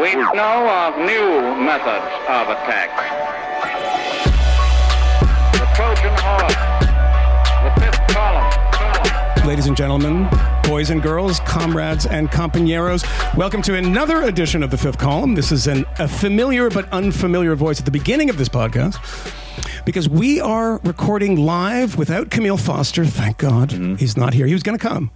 We know of new methods of attack. The Trojan horse, the fifth column. column. Ladies and gentlemen, boys and girls, comrades and compañeros, welcome to another edition of the Fifth Column. This is an, a familiar but unfamiliar voice at the beginning of this podcast because we are recording live without Kmele Foster. Thank God mm-hmm. he's not here. He was going to come,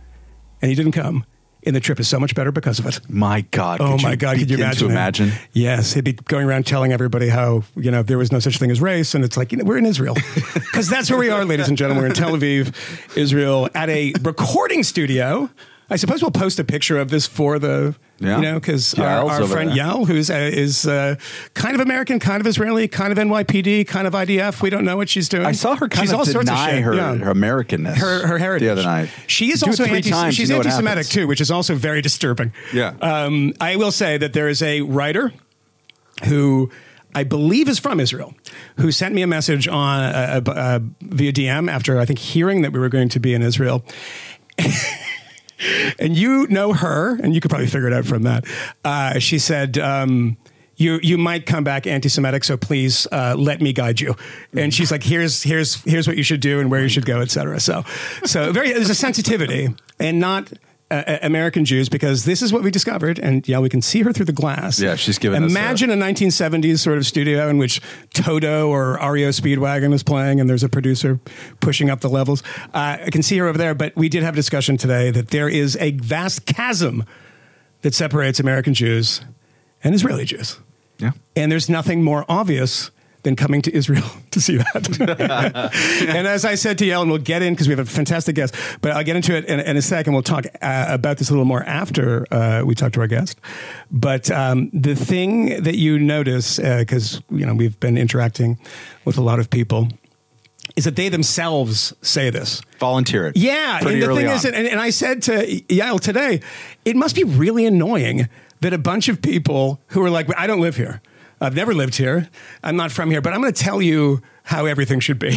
and he didn't come. And the trip is so much better because of it. My God. Oh my God! Could you imagine? Imagine. Yes, he'd be going around telling everybody how you know there was no such thing as race, and it's like you know we're in Israel because that's where we are, ladies and gentlemen. We're in Tel Aviv, Israel, at a recording studio. I suppose we'll post a picture of this for the Yeah. you know because our, our friend there. Yael, who's uh, is uh, kind of American, kind of Israeli, kind of NYPD, kind of IDF. We don't know what she's doing. I saw her kind she's of all sorts of deny shit. her, yeah. her Americanness. her her heritage the other night. She is also anti. times, she's you know anti-Semitic too, which is also very disturbing. Yeah. Um, I will say that there is a writer who. I believe is from Israel, who sent me a message on uh, uh, uh, via DM after I think hearing that we were going to be in Israel, and you know her, and you could probably figure it out from that. Uh, she said, um, "You you might come back anti-Semitic, so please uh, let me guide you." And she's like, "Here's here's here's what you should do and where you should go, etc." So so very there's a sensitivity and not. Uh, uh, American Jews, because this is what we discovered, and yeah, we can see her through the glass. Yeah, she's giving us a- Imagine a 1970s sort of studio in which Toto or REO Speedwagon is playing, and there's a producer pushing up the levels. Uh, I can see her over there, but we did have a discussion today that there is a vast chasm that separates American Jews and Israeli Jews. Yeah. And there's nothing more obvious than coming to Israel to see that. and as I said to Yellen, we'll get in because we have a fantastic guest, but I'll get into it in, in a second. We'll talk uh, about this a little more after uh, we talk to our guest. But um, the thing that you notice, because you know we've been interacting with a lot of people, is that they themselves say this. Volunteer it. Yeah, and the thing on. is, and, and I said to Yael today, it must be really annoying that a bunch of people who are like, I don't live here. I've never lived here. I'm not from here, but I'm going to tell you how everything should be.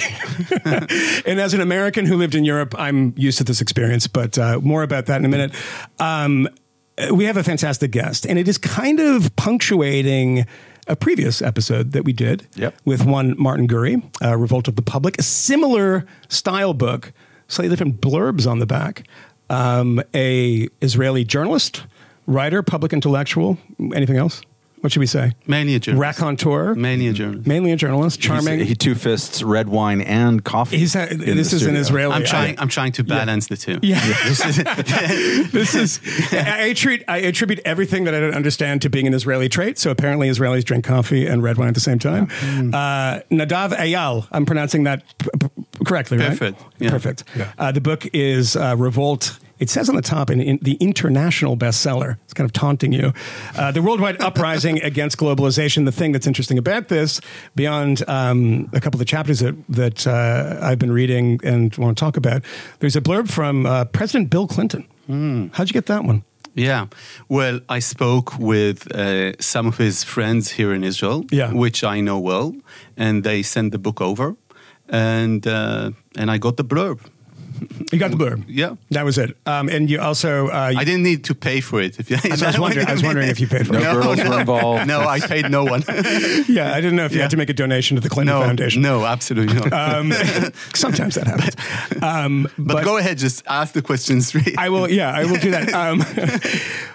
and as an American who lived in Europe, I'm used to this experience, but uh, more about that in a minute. Um, we have a fantastic guest, and it is kind of punctuating a previous episode that we did Yep. with one Martin Gurri, uh, Revolt of the Public, a similar style book, slightly different blurbs on the back. Um, a Israeli journalist, writer, public intellectual. Anything else? What should we say? Mainly a journalist. Raconteur. Mainly a journalist. Mainly a journalist. Charming. He's- he two fists red wine and coffee. He's a- in this the is an. Israeli. I'm trying. I- I'm trying to balance the two. Yeah. this is. I, I treat. I attribute everything that I don't understand to being an Israeli trait. So apparently, Israelis drink coffee and red wine at the same time. Uh, Nadav Eyal. I'm pronouncing that p- p- correctly, right? Perfect. Yeah. Perfect. Uh, the book is uh, Revolt. It says on the top in, in the international bestseller. It's kind of taunting you. Uh, the worldwide uprising against globalization. The thing that's interesting about this, beyond um, a couple of the chapters that that uh, I've been reading and want to talk about, there's a blurb from uh, President Bill Clinton. How'd you get that one? Yeah. Well, I spoke with uh, some of his friends here in Israel, Yeah. which I know well, and they sent the book over, and uh, and I got the blurb. You got the blurb. Yeah. That was it. Um, and you also. Uh, I didn't need to pay for it. If you, I was wondering. I was wondering if you paid for No it. girls were involved. No, I paid no one. Yeah, I didn't know if you Yeah. had to make a donation to the Clinton no, Foundation. no, absolutely not. Um, sometimes that happens. Um, but, go ahead, just ask the questions. I will. Yeah, I will do that. Um,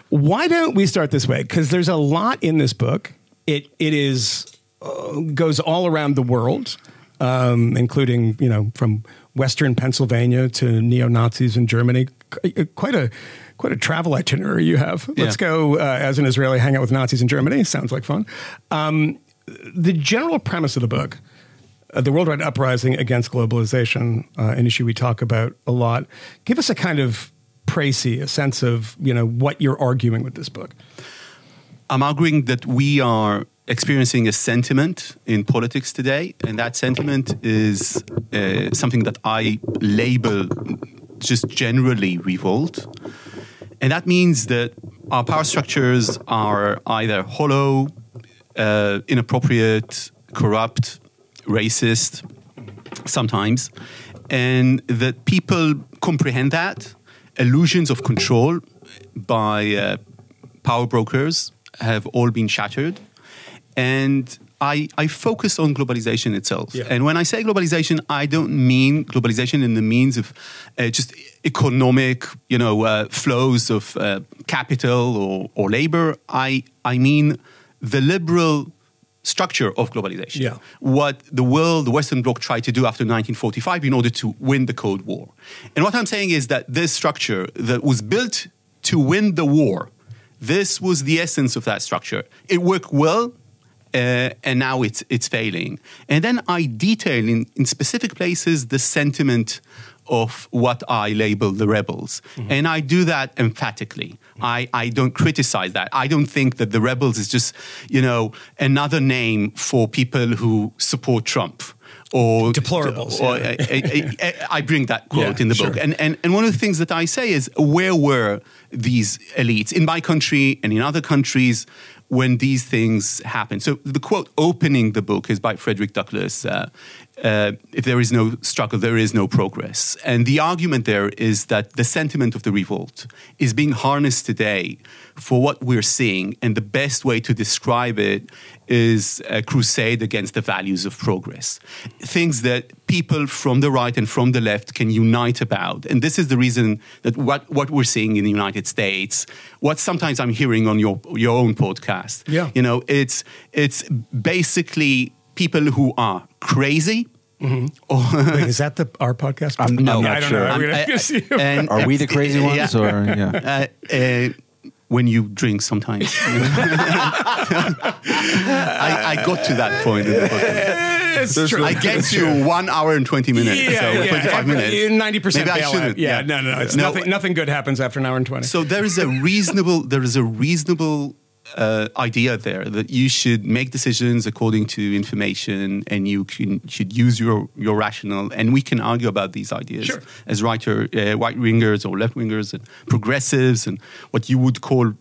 why don't we start this way? Because there's a lot in this book. It it is uh, goes all around the world, um, including you know from Western Pennsylvania to neo Nazis in Germany. Quite a quite a travel itinerary you have. Let's go uh, as an Israeli hang out with Nazis in Germany. Sounds like fun. Um, the general premise of the book. Uh, the worldwide uprising against globalization, uh, an issue we talk about a lot. Give us a kind of précis, a sense of you know what you're arguing with this book. I'm arguing that we are experiencing a sentiment in politics today, and that sentiment is uh, something that I label just generally revolt. And that means that our power structures are either hollow, uh, inappropriate, corrupt, racist, sometimes, and that people comprehend that illusions of control by uh, power brokers have all been shattered. And I, I focus on globalization itself. Yeah. And when I say globalization, I don't mean globalization in the means of uh, just economic, you know, uh, flows of uh, capital or, or labor. I, I mean the liberal structure of globalization. Yeah. What the world, the Western Bloc tried to do after 1945 in order to win the Cold War. And what I'm saying is that this structure that was built to win the war, this was the essence of that structure. It worked well, uh, and now it's it's failing. And then I detail in, in specific places the sentiment of what I label the rebels, and I do that emphatically. I, I don't criticize that. I don't think that the rebels is just you know another name for people who support Trump. Or Deplorables, Or, yeah. I, I- I bring that quote Yeah, in the sure. book, and, and and one of the things that I say is, where were these elites in my country and in other countries when these things happen? So the quote opening the book is by Frederick Douglass. Uh, uh, if there is no struggle, there is no progress. And the argument there is that the sentiment of the revolt is being harnessed today for what we're seeing. And the best way to describe it is a crusade against the values of progress. Things that people from the right and from the left can unite about. And this is the reason that what, what we're seeing in the United States, what sometimes I'm hearing on your, your own podcast, Yeah. you know, it's, it's basically people who are crazy. Or, Wait, is that the our podcast? I'm- No, I'm I not don't sure. know. I'm- We're gonna Uh, see. and- Are we the crazy ones? Yeah. Or yeah. uh, uh, when you drink sometimes. I, I got to that point in the book. It's true. I get to one hour and 20 minutes, so 25 minutes. Ninety percent Maybe I shouldn't. Yeah, no, no, no. It's No, nothing. Nothing good happens after an hour and twenty. So there is a reasonable, there is a reasonable uh, idea there that you should make decisions according to information, and you can should use your your rational. And we can argue about these ideas Sure. as writer, uh, right wingers or left wingers and progressives, and what you would call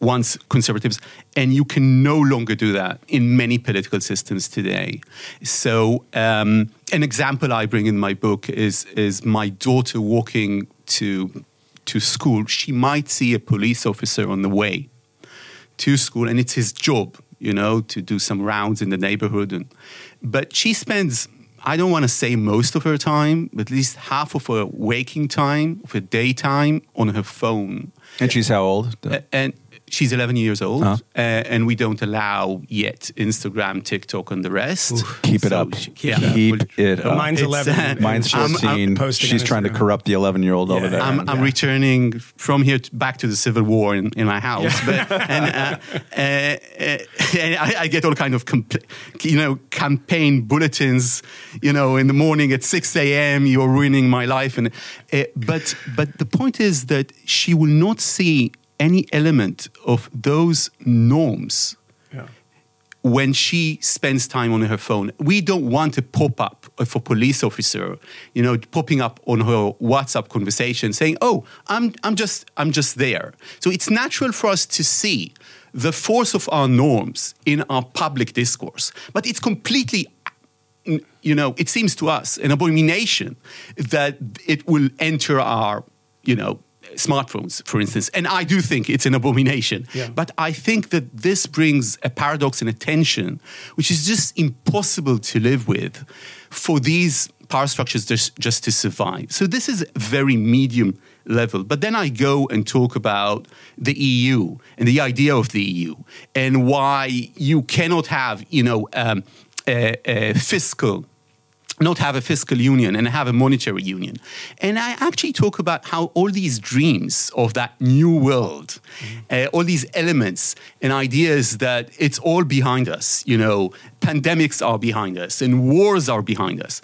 once conservatives, and you can no longer do that in many political systems today. So, um, an example I bring in my book is is my daughter walking to to school. She might see a police officer on the way to school, and it's his job, you know, to do some rounds in the neighborhood. And, but she spends, I don't want to say most of her time, but at least half of her waking time, of her daytime on her phone. And she's how old? A- and she's 11 years old, Uh-huh. uh, and we don't allow yet Instagram, TikTok, and the rest. Keep it So up. she- Keep well, it up. Mine's It's, eleven. uh, Mine's I'm- I'm She's trying to corrupt the 11 year old over there. I'm, I'm Yeah. returning from here to, back to the civil war in, in my house, but and, uh, uh, uh, and I, I get all kind of compl- you know campaign bulletins, you know, in the morning at six a.m. You're ruining my life, and uh, but but the point is that she will not see any element of those norms Yeah. when she spends time on her phone. We don't want a pop up of a police officer, you know, popping up on her WhatsApp conversation saying, "Oh, I'm I'm just I'm just there." So it's natural for us to see the force of our norms in our public discourse, but it's completely you know, it seems to us an abomination that it will enter our, you know, smartphones, for instance. And I do think it's an abomination. Yeah. But I think that this brings a paradox and a tension, which is just impossible to live with for these power structures just, just to survive. So this is very medium level. But then I go and talk about the EU and the idea of the EU and why you cannot have, you know, um, a, a fiscal not have a fiscal union and have a monetary union. And I actually talk about how all these dreams of that new world, uh, all these elements and ideas that it's all behind us, you know, pandemics are behind us and wars are behind us.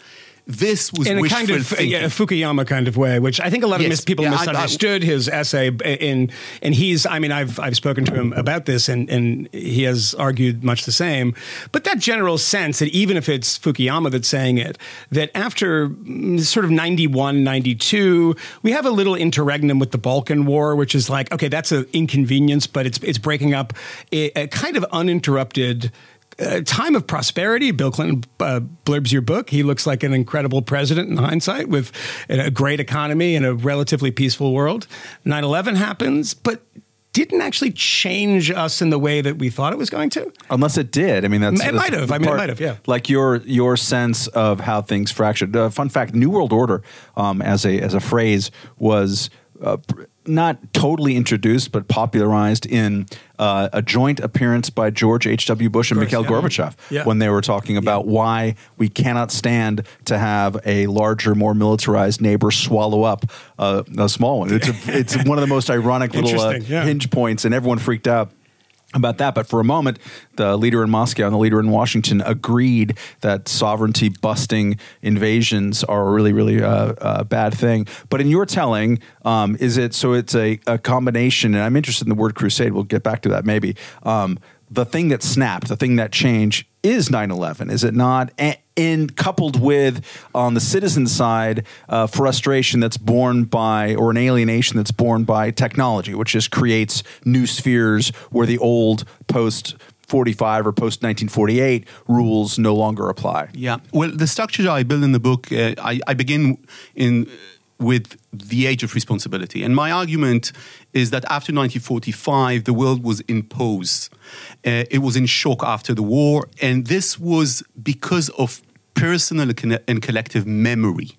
This was in a kind of yeah, Fukuyama kind of way, which I think a lot of Yes. mis- people Yeah, I- I- misunderstood his essay. In and he's, I mean, I've I've spoken to him about this, and and he has argued much the same. But that general sense that even if it's Fukuyama that's saying it, that after mm, sort of 91, 92, we have a little interregnum with the Balkan War, which is like, okay, that's an inconvenience, but it's it's breaking up a, a kind of uninterrupted uh, time of prosperity. Bill Clinton uh, blurbs your book. He looks like an incredible president in hindsight with a great economy and a relatively peaceful world. 9 11 happens, but didn't actually change us in the way that we thought it was going to. Unless it did. I mean, that's It that's might have. I mean, it might have, yeah. Like your your sense of how things fractured. Uh, fun fact: New World Order, um, as a as a phrase, was. Uh, not totally introduced, but popularized in uh, a joint appearance by George H.W. Bush and course, Mikhail yeah. Gorbachev Yeah. when they were talking about why we cannot stand to have a larger, more militarized neighbor swallow up uh, a small one. It's, a, it's one of the most ironic little uh, yeah. hinge points, and everyone freaked out about that. But for a moment, the leader in Moscow and the leader in Washington agreed that sovereignty busting invasions are a really, really uh, uh, bad thing. But in your telling, um, is it so? It's a, a combination, and I'm interested in the word crusade. We'll get back to that maybe. Um, the thing that snapped, the thing that changed is 9/11, is it not? And, coupled with on the citizen side, uh, frustration that's born by or an alienation that's born by technology, which just creates new spheres where the old post 45 or post 1948 rules no longer apply. Yeah. Well, the structure I build in the book, uh, I, I begin in with the age of responsibility, and my argument is that after 1945, the world was imposed. Uh, it was in shock after the war, and this was because of personal and collective memory.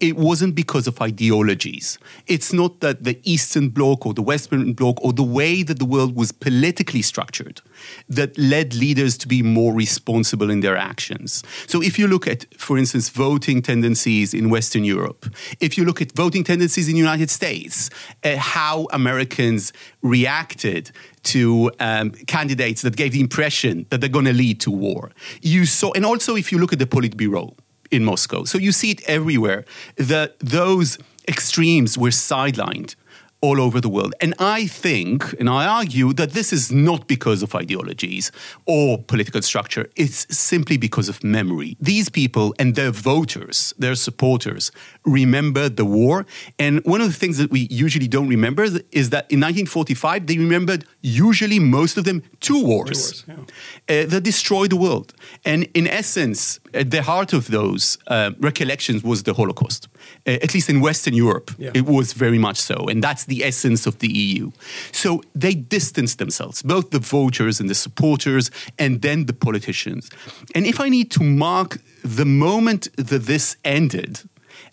It wasn't because of ideologies. It's not that the Eastern Bloc or the Western Bloc or the way that the world was politically structured that led leaders to be more responsible in their actions. So if you look at, for instance, voting tendencies in Western Europe, if you look at voting tendencies in the United States, uh, how Americans reacted to um, candidates that gave the impression that they're going to lead to war. You saw, and also if you look at the Politburo in Moscow, so you see it everywhere. That those extremes were sidelined all over the world. And I think, and I argue, that this is not because of ideologies or political structure, it's simply because of memory. These people and their voters, their supporters, remember the war. And one of the things that we usually don't remember is that in 1945, they remembered usually most of them two wars, wars, uh, that destroyed the world. And in essence, at the heart of those uh, recollections was the Holocaust. Uh, at least in Western Europe, Yeah. it was very much so. And that's the essence of the EU. So they distanced themselves, both the voters and the supporters, and then the politicians. And if I need to mark the moment that this ended,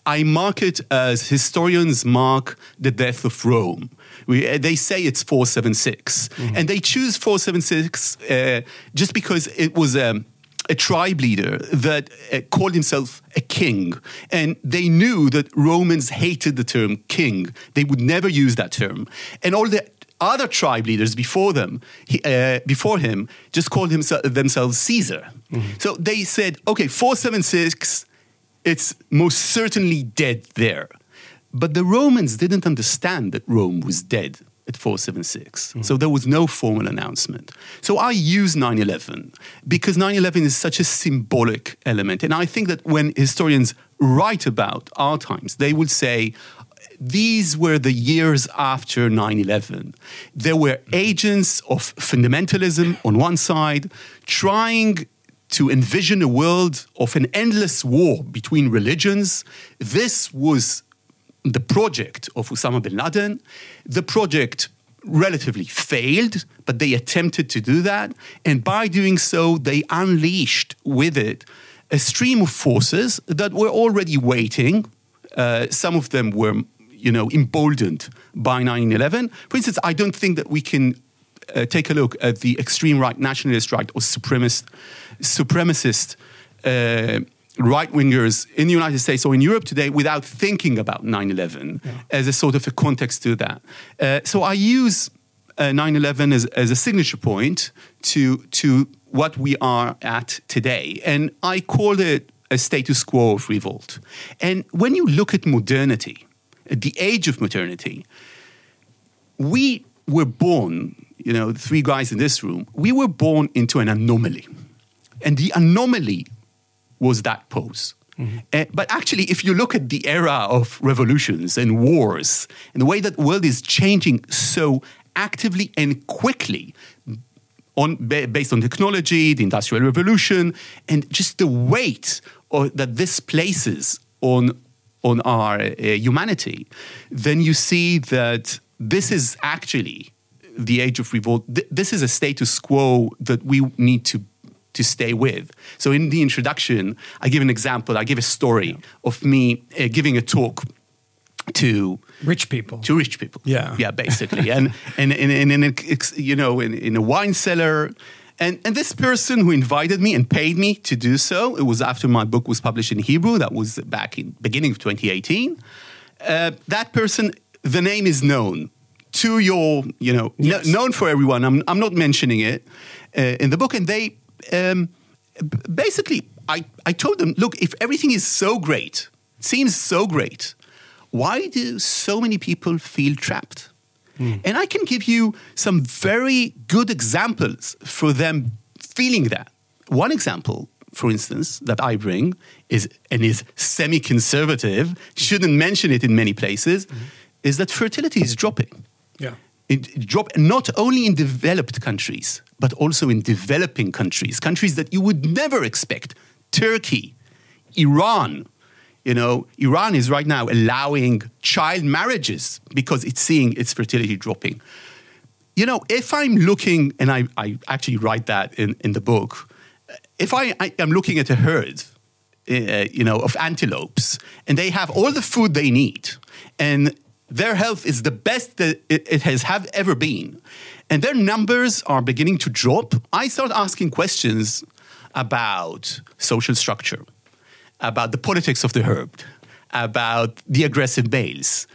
I mark it as historians mark the death of Rome. We, uh, they say it's 476. And they choose 476 uh, just because it was. Um, a tribe leader that uh, called himself a king. And they knew that Romans hated the term king. They would never use that term. And all the other tribe leaders before them, he, uh, before him, just called himself, themselves Caesar. So they said, okay, 476, it's most certainly dead there. But the Romans didn't understand that Rome was dead at 476. Mm-hmm. So there was no formal announcement. So I use 9 11 because 9 11 is such a symbolic element. And I think that when historians write about our times, they would say, these were the years after 9 11. There were mm-hmm. agents of fundamentalism on one side trying to envision a world of an endless war between religions. This was the project of Osama bin Laden. The project relatively failed, but they attempted to do that. And by doing so, they unleashed with it a stream of forces that were already waiting. Uh, some of them were, you know, emboldened by 9/11. For instance, I don't think that we can uh, take a look at the extreme right, nationalist right, or supremacist, supremacist uh, right wingers in the United States or in Europe today without thinking about 9 11 as a sort of a context to that. Uh, so I use 9 11 as, as a signature point to, to what we are at today. And I call it a status quo of revolt. And when you look at modernity, at the age of modernity, we were born, you know, the three guys in this room, we were born into an anomaly. And the anomaly was that pose. Uh, but actually, if you look at the era of revolutions and wars and the way that the world is changing so actively and quickly, on, ba- based on technology, the Industrial Revolution, and just the weight of, that this places on, on our uh, humanity, then you see that this is actually the age of revolt. Th- this is a status quo that we need to to stay with. So in the introduction, I give an example. I give a story of me uh, giving a talk to Rich people. to rich people. Yeah. yeah, basically, and and and, and, and you know, in, in a wine cellar. And, and this person who invited me and paid me to do so, it was after my book was published in Hebrew. That was back in beginning of 2018. Uh, that person, the name is known to your, you know, Yes. kn- known for everyone. I'm, I'm not mentioning it uh, in the book. And they um, basically, I, I told them, look, if everything is so great, seems so great, why do so many people feel trapped? And I can give you some very good examples for them feeling that. One example, for instance, that I bring is and is semi-conservative, shouldn't mention it in many places, is that fertility is dropping. Yeah. It it dropped not only in developed countries, but also in developing countries, countries that you would never expect. Turkey, Iran. You know, Iran is right now allowing child marriages because it's seeing its fertility dropping. You know, if I'm looking, and I, I actually write that in, in the book, if I, I am looking at a herd, uh, you know, of antelopes, and they have all the food they need, and their health is the best that it, has have ever been, and their numbers are beginning to drop, I start asking questions about social structure, about the politics of the herd, about the aggressive males,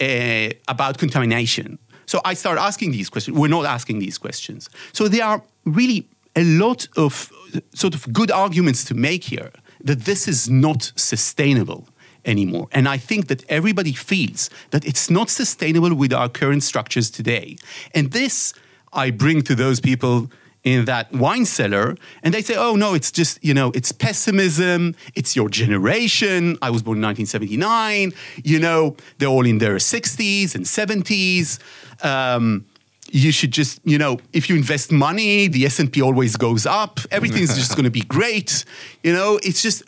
uh, about contamination. So I start asking these questions. We're not asking these questions. So there are really a lot of sort of good arguments to make here that this is not sustainable anymore. And I think that everybody feels that it's not sustainable with our current structures today. And this I bring to those people in that wine cellar and they say oh no it's just you know it's pessimism. It's your generation. I was born in 1979 you know they're all in their 60s and 70s um, you should just you know if you invest money the s&p always goes up. Everything's just going to be great. You know it's just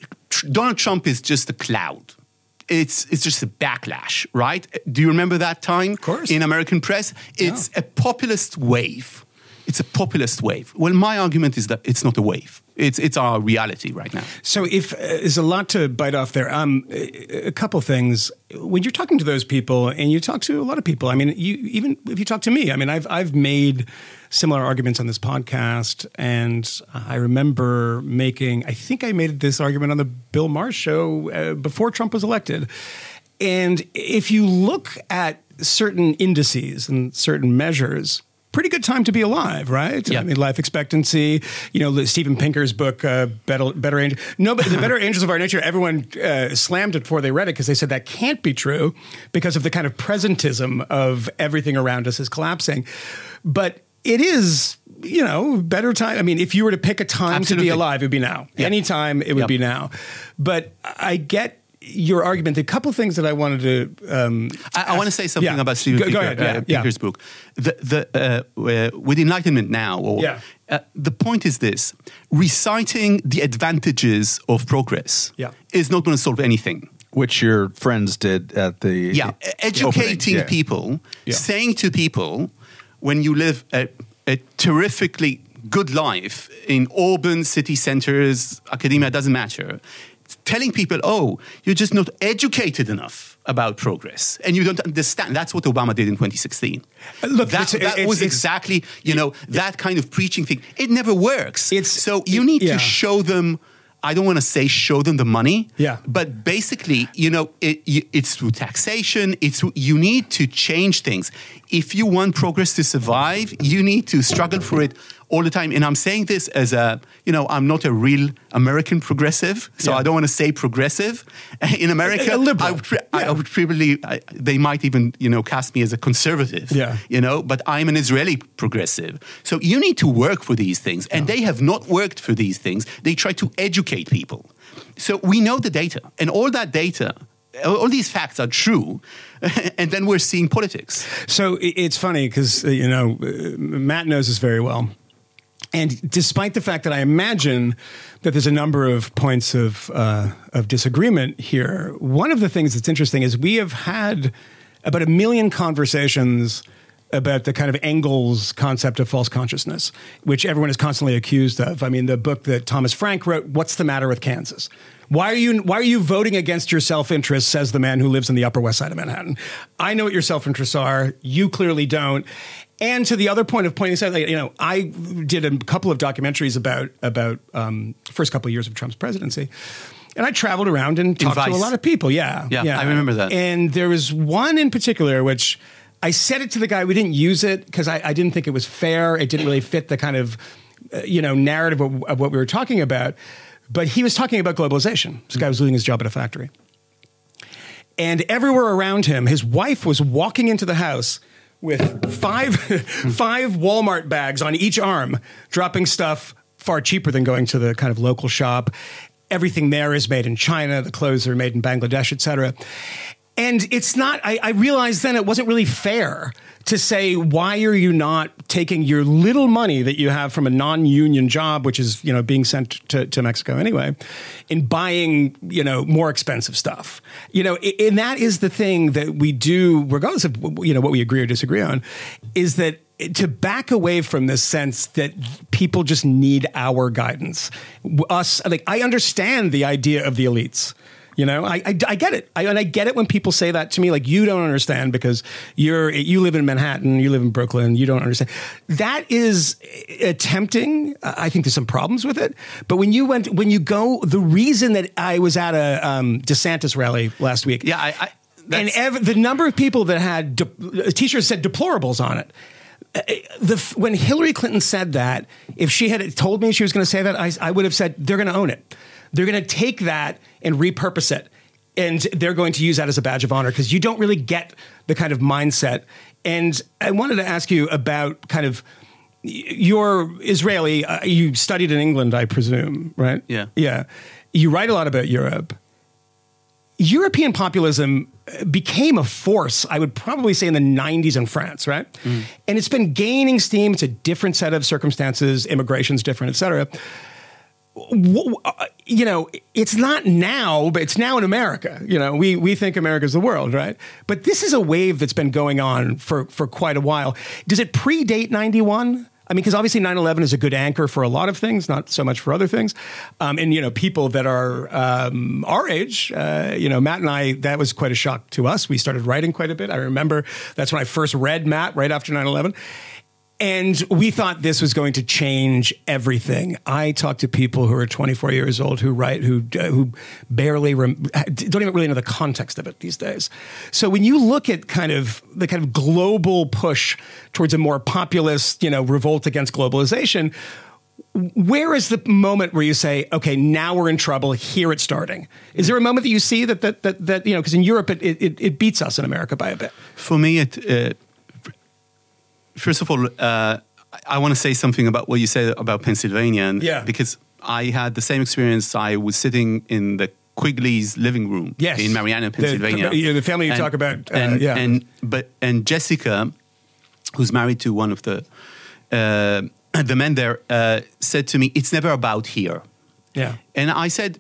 donald trump is just a cloud it's it's just a backlash right? Do you remember that time of course. in american press? It's a populist wave it's a populist wave. Well, my argument is that it's not a wave. It's it's our reality right now. So, if uh, there's a lot to bite off there, um, a couple things. When you're talking to those people, and you talk to a lot of people, I mean, you even if you talk to me, I mean, I've I've made similar arguments on this podcast, and I remember making. I think I made this argument on the Bill Maher show uh, before Trump was elected. And if you look at certain indices and certain measures, pretty good time to be alive, right? Yeah. I mean, life expectancy. You know, Steven Pinker's book, uh, Better, Better Angel. No, but the Better Angels of Our Nature. Everyone uh, slammed it before they read it because they said that can't be true because of the kind of presentism of everything around us is collapsing. But it is. You know, better time. I mean, if you were to pick a time Absolutely. to be alive, it would be now. Yeah. Anytime, it would Yep. be now. But I get your argument. A couple things that I wanted to. Um, I, I want to say something Yeah. about Steven Go- go Pinker, ahead, yeah, uh, yeah. Pinker's book. The, the, uh, uh, with Enlightenment Now, or, Yeah. uh, the point is this reciting the advantages of progress Yeah. is not going to solve anything. which your friends did at the Yeah, educating Yeah. people, Yeah. saying to people, when you live a, a terrifically good life in urban city centers, academia doesn't matter, telling people, oh, you're just not educated enough about progress and you don't understand. That's what Obama did in 2016. Uh, look, that, it's- that it's- was it's- exactly, you know, that kind of preaching thing. It never works. It's- so you need yeah. to show them. I don't want to say show them the money, Yeah. but basically, you know, it, it's through taxation. It's you need to change things. If you want progress to survive, you need to struggle for it all the time. And I'm saying this as a, you know, I'm not a real American progressive, so Yeah. I don't want to say progressive. In America, A liberal. I would, pre- I Yeah. would probably, I, they might even, you know, cast me as a conservative. Yeah. You know, but I'm an Israeli progressive. So you need to work for these things, and they have not worked for these things. They try to educate people. So we know the data, and all that data, all all these facts are true, and then we're seeing politics. So it's funny because uh, you know uh, Matt knows this very well, and despite the fact that I imagine that there's a number of points of uh, of disagreement here, one of the things that's interesting is we have had about a million conversations about the kind of Engels concept of false consciousness, which everyone is constantly accused of. I mean, the book that Thomas Frank wrote, "What's the Matter with Kansas." Why are you Why are you voting against your self interest? Says the man who lives in the Upper West Side of Manhattan. I know what your self interests are. You clearly don't. And to the other point of pointing this out, you know, I did a couple of documentaries about about um, first couple of years of Trump's presidency. And I traveled around and talked to a lot of people. Yeah, Yeah, I remember that. And there was one in particular which I said it to the guy. We didn't use it because I, I didn't think it was fair. It didn't really fit the kind of uh, you know narrative of, of what we were talking about. But he was talking about globalization. This guy was losing his job at a factory, and everywhere around him, his wife was walking into the house with five five Walmart bags on each arm, dropping stuff far cheaper than going to the kind of local shop. Everything there is made in China. The clothes are made in Bangladesh, et cetera. And it's not, I, I realized then it wasn't really fair to say, why are you not taking your little money that you have from a non union job, which is, you know, being sent to, to Mexico anyway, in buying, you know, more expensive stuff? You know, and that is the thing that we do, regardless of, you know, what we agree or disagree on, is that to back away from this sense that people just need our guidance. Us, like, I understand the idea of the elites. You know, I, I, I get it. I, and I get it when people say that to me, like, you don't understand because you're, you live in Manhattan, you live in Brooklyn, you don't understand. That is attempting. I think there's some problems with it. But when you went, when you go, the reason that I was at a um, DeSantis rally last week. Yeah, I. I and ev- the number of people that had de- t-shirts said deplorables on it. Uh, The, when Hillary Clinton said that, if she had told me she was going to say that, I, I would have said they're going to own it. They're going to take that and repurpose it, and they're going to use that as a badge of honor because you don't really get the kind of mindset. And I wanted to ask you about kind of y- you're Israeli. Uh, you studied in England, I presume, right? Yeah. yeah. You write a lot about Europe. European populism uh, became a force, I would probably say, in the 90s in France, right? And it's been gaining steam. It's a different set of circumstances, immigration's different, et cetera. Uh, You know, it's not now, but it's now in America. You know, we, we think America's the world, right? But this is a wave that's been going on for, for quite a while. Does it predate 91? I mean, because obviously 9 11 is a good anchor for a lot of things, not so much for other things. Um, and, you know, people that are um, our age, uh, you know, Matt and I, that was quite a shock to us. We started writing quite a bit. I remember that's when I first read Matt right after 9 11. And we thought this was going to change everything. I talk to people who are 24 years old who write, who uh, who barely rem- don't even really know the context of it these days. So when you look at kind of the kind of global push towards a more populist, you know, revolt against globalization, where is the moment where you say, okay, now we're in trouble? Here it's starting. Is there a moment that you see that that that, that you know? Because in Europe, it, it it beats us in America by a bit. For me, it. Uh, first of all, uh, I want to say something about what you said about Pennsylvania, and Yeah. because I had the same experience. I was sitting in the Quigley's living room Yes. in Marianna, The- Pennsylvania. yeah, the family you talk about, uh, and, yeah. and but and Jessica, who's married to one of the uh, the men there, uh, said to me, "It's never about here." Yeah. And I said,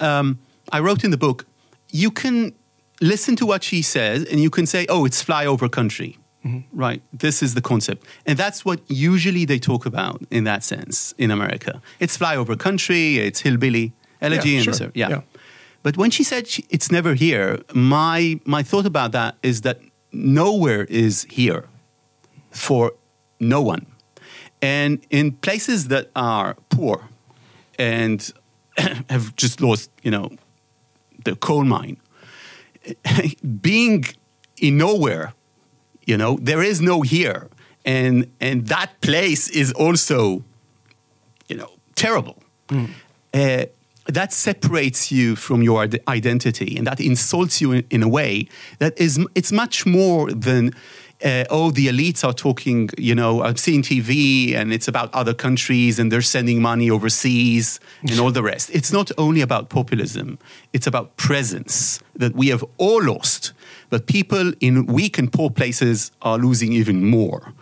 um, I wrote in the book, you can listen to what she says and you can say, oh, it's flyover country. Mm-hmm. Right. This is the concept. And that's what usually they talk about in that sense in America. It's flyover country, it's hillbilly elegy. Yeah, and sure. so- yeah. Yeah. But when she said she, it's never here, my, my thought about that is that nowhere is here for no one. And in places that are poor and have just lost, you know, the coal mine, being in nowhere, you know, there is no here. And, and that place is also, you know, terrible. Uh, that separates you from your ide- identity and that insults you in, in a way that is it's much more than uh, oh the elites are talking you know i've seen tv and it's about other countries and they're sending money overseas and all the rest it's not only about populism it's about presence that we have all lost but people in weak and poor places are losing even more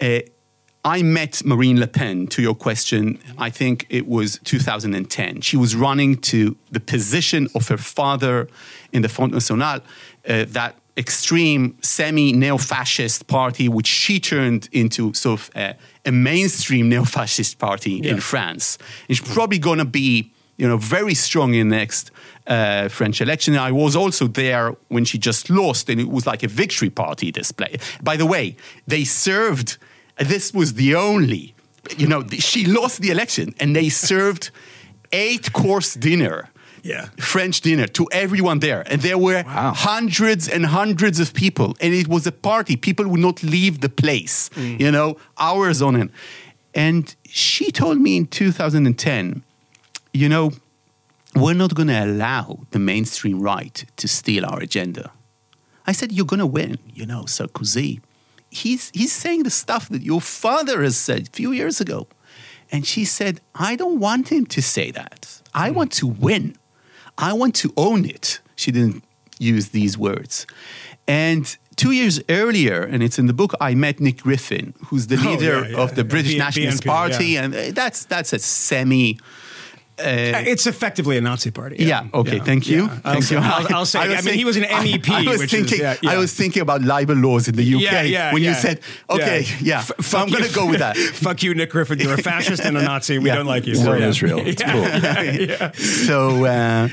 uh, I met Marine Le Pen, to your question, I think it was 2010. She was running to the position of her father in the Front National, uh, that extreme semi neo-fascist party, which she turned into sort of a, a mainstream neo-fascist party Yeah. in France. And she's probably going to be, you know, very strong in the next uh, French election. I was also there when she just lost, and it was like a victory party display. By the way, they served. This was the only, you know, she lost the election, and they served eight course dinner. Yeah. French dinner to everyone there. And there were Wow. hundreds and hundreds of people. And it was a party. People would not leave the place, you know, hours on end. And she told me in 2010, you know, we're not going to allow the mainstream right to steal our agenda. I said, you're going to win, you know, Sarkozy. He's, he's saying the stuff that your father has said a few years ago. And she said, I don't want him to say that. I want to win. I want to own it. She didn't use these words. And two years earlier, and it's in the book, I met Nick Griffin, who's the Oh, leader yeah, yeah, of the yeah. British B- Nationalist BNP, Party. And uh, that's, that's a semi. It's effectively a Nazi party. Yeah. Okay. Yeah. Thank you. Yeah. I'll Thank you. I'll, I'll say. I, was mean, he was an MEP. I, was which thinking. Is, yeah, yeah. I was thinking about libel laws in the UK Yeah, yeah, when you said, "Okay, yeah, F- so I'm going to go with that." Fuck you, Nick Griffin. You're a fascist and a Nazi. We Yeah. don't like you. We're in Yeah. Israel. It's cool. so, uh,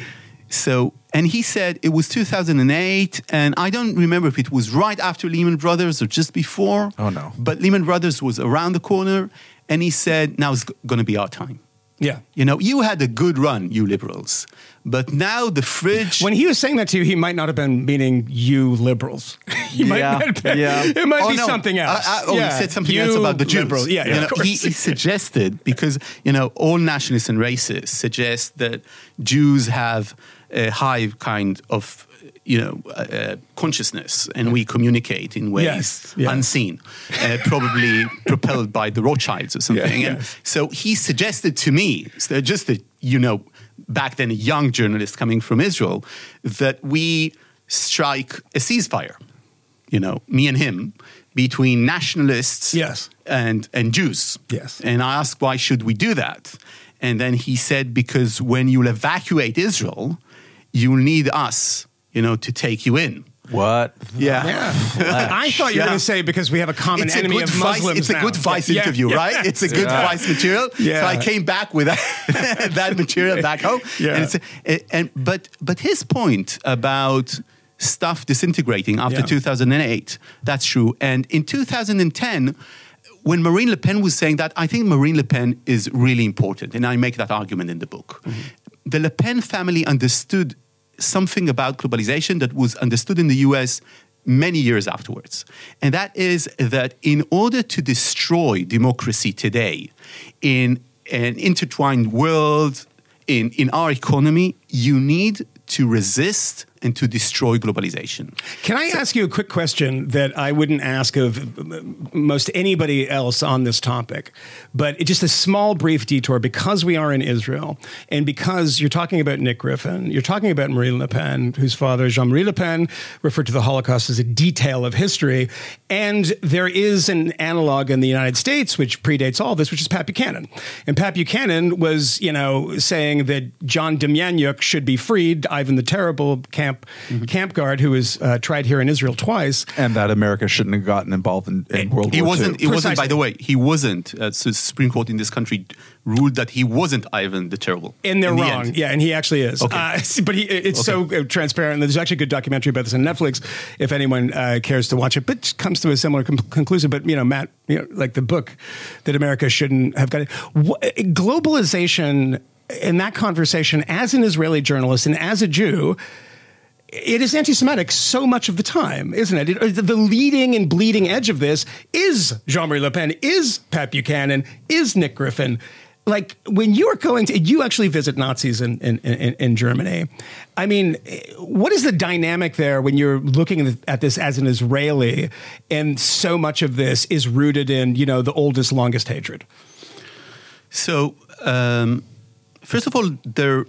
so, and he said it was 2008, and I don't remember if it was right after Lehman Brothers or just before. Oh, no. But Lehman Brothers was around the corner, and he said, "Now it's going to be our time." Yeah. You know, you had a good run, you liberals, but now the fridge. When he was saying that to you, he might not have been meaning you liberals. he might Yeah, not have been, yeah. It might Oh, be no. something else. I- I- oh, yeah. he said something You else about the Jews. liberals. Yeah, You yeah, know, of course. he, he suggested because you know all nationalists and racists suggest that Jews have a high kind of you know uh, uh, consciousness, and we communicate in ways Yes, yes. unseen, uh, probably propelled by the Rothschilds or something. Yeah, and yes. so he suggested to me, so just a you know back then a young journalist coming from Israel, that we strike a ceasefire you know, me and him, between nationalists Yes. and, and Jews. Yes. And I asked, why should we do that? And then he said, because when you'll evacuate Israel, you'll need us, you know, to take you in. What? Yeah. Yeah. I thought you were Yeah. going to say because we have a common It's enemy good of vice, Muslims. it's a good vice Yeah, interview, yeah. right? It's a good Yeah. vice material. Yeah. So I came back with that, that material back home. Yeah. And, it's, and but but his point about stuff disintegrating after Yeah. 2008, that's true. And in 2010, when Marine Le Pen was saying that, I think Marine Le Pen is really important, and I make that argument in the book. Mm-hmm. The Le Pen family understood something about globalization that was understood in the US many years afterwards. And that is that in order to destroy democracy today in an intertwined world, in, in our economy, you need to resist and to destroy globalization. Can I ask you a quick question that I wouldn't ask of most anybody else on this topic? But just a small, brief detour because we are in Israel and because you're talking about Nick Griffin, you're talking about Marine Le Pen, whose father, Jean Marie Le Pen, referred to the Holocaust as a detail of history. And there is an analog in the United States, which predates all this, which is Pat Buchanan. And Pat Buchanan was, you know, saying that John Demjanjuk should be freed, Ivan the Terrible camp camp guard who was uh, tried here in Israel twice. And that America shouldn't have gotten involved in, in World He War wasn't. II. He wasn't. By the way, he wasn't. Uh, so Supreme Court in this country ruled that he wasn't Ivan the Terrible. And they're in the wrong. end. Yeah, and he actually is. Okay. Uh, but he, it's so uh, transparent. There's actually a good documentary about this on Netflix if anyone uh, cares to watch it. But it comes to a similar com- conclusion. But, you know, Matt, you know, like the book that America shouldn't have got it. Wh- globalization in that conversation, as an Israeli journalist and as a Jew, it is anti-Semitic so much of the time, isn't it? it? The leading and bleeding edge of this is Jean-Marie Le Pen, is Pat Buchanan, is Nick Griffin. Like when you are going to, you actually visit Nazis in, in, in, in Germany. I mean, what is the dynamic there when you're looking at this as an Israeli, and so much of this is rooted in you know the oldest, longest hatred? So, um, first of all, there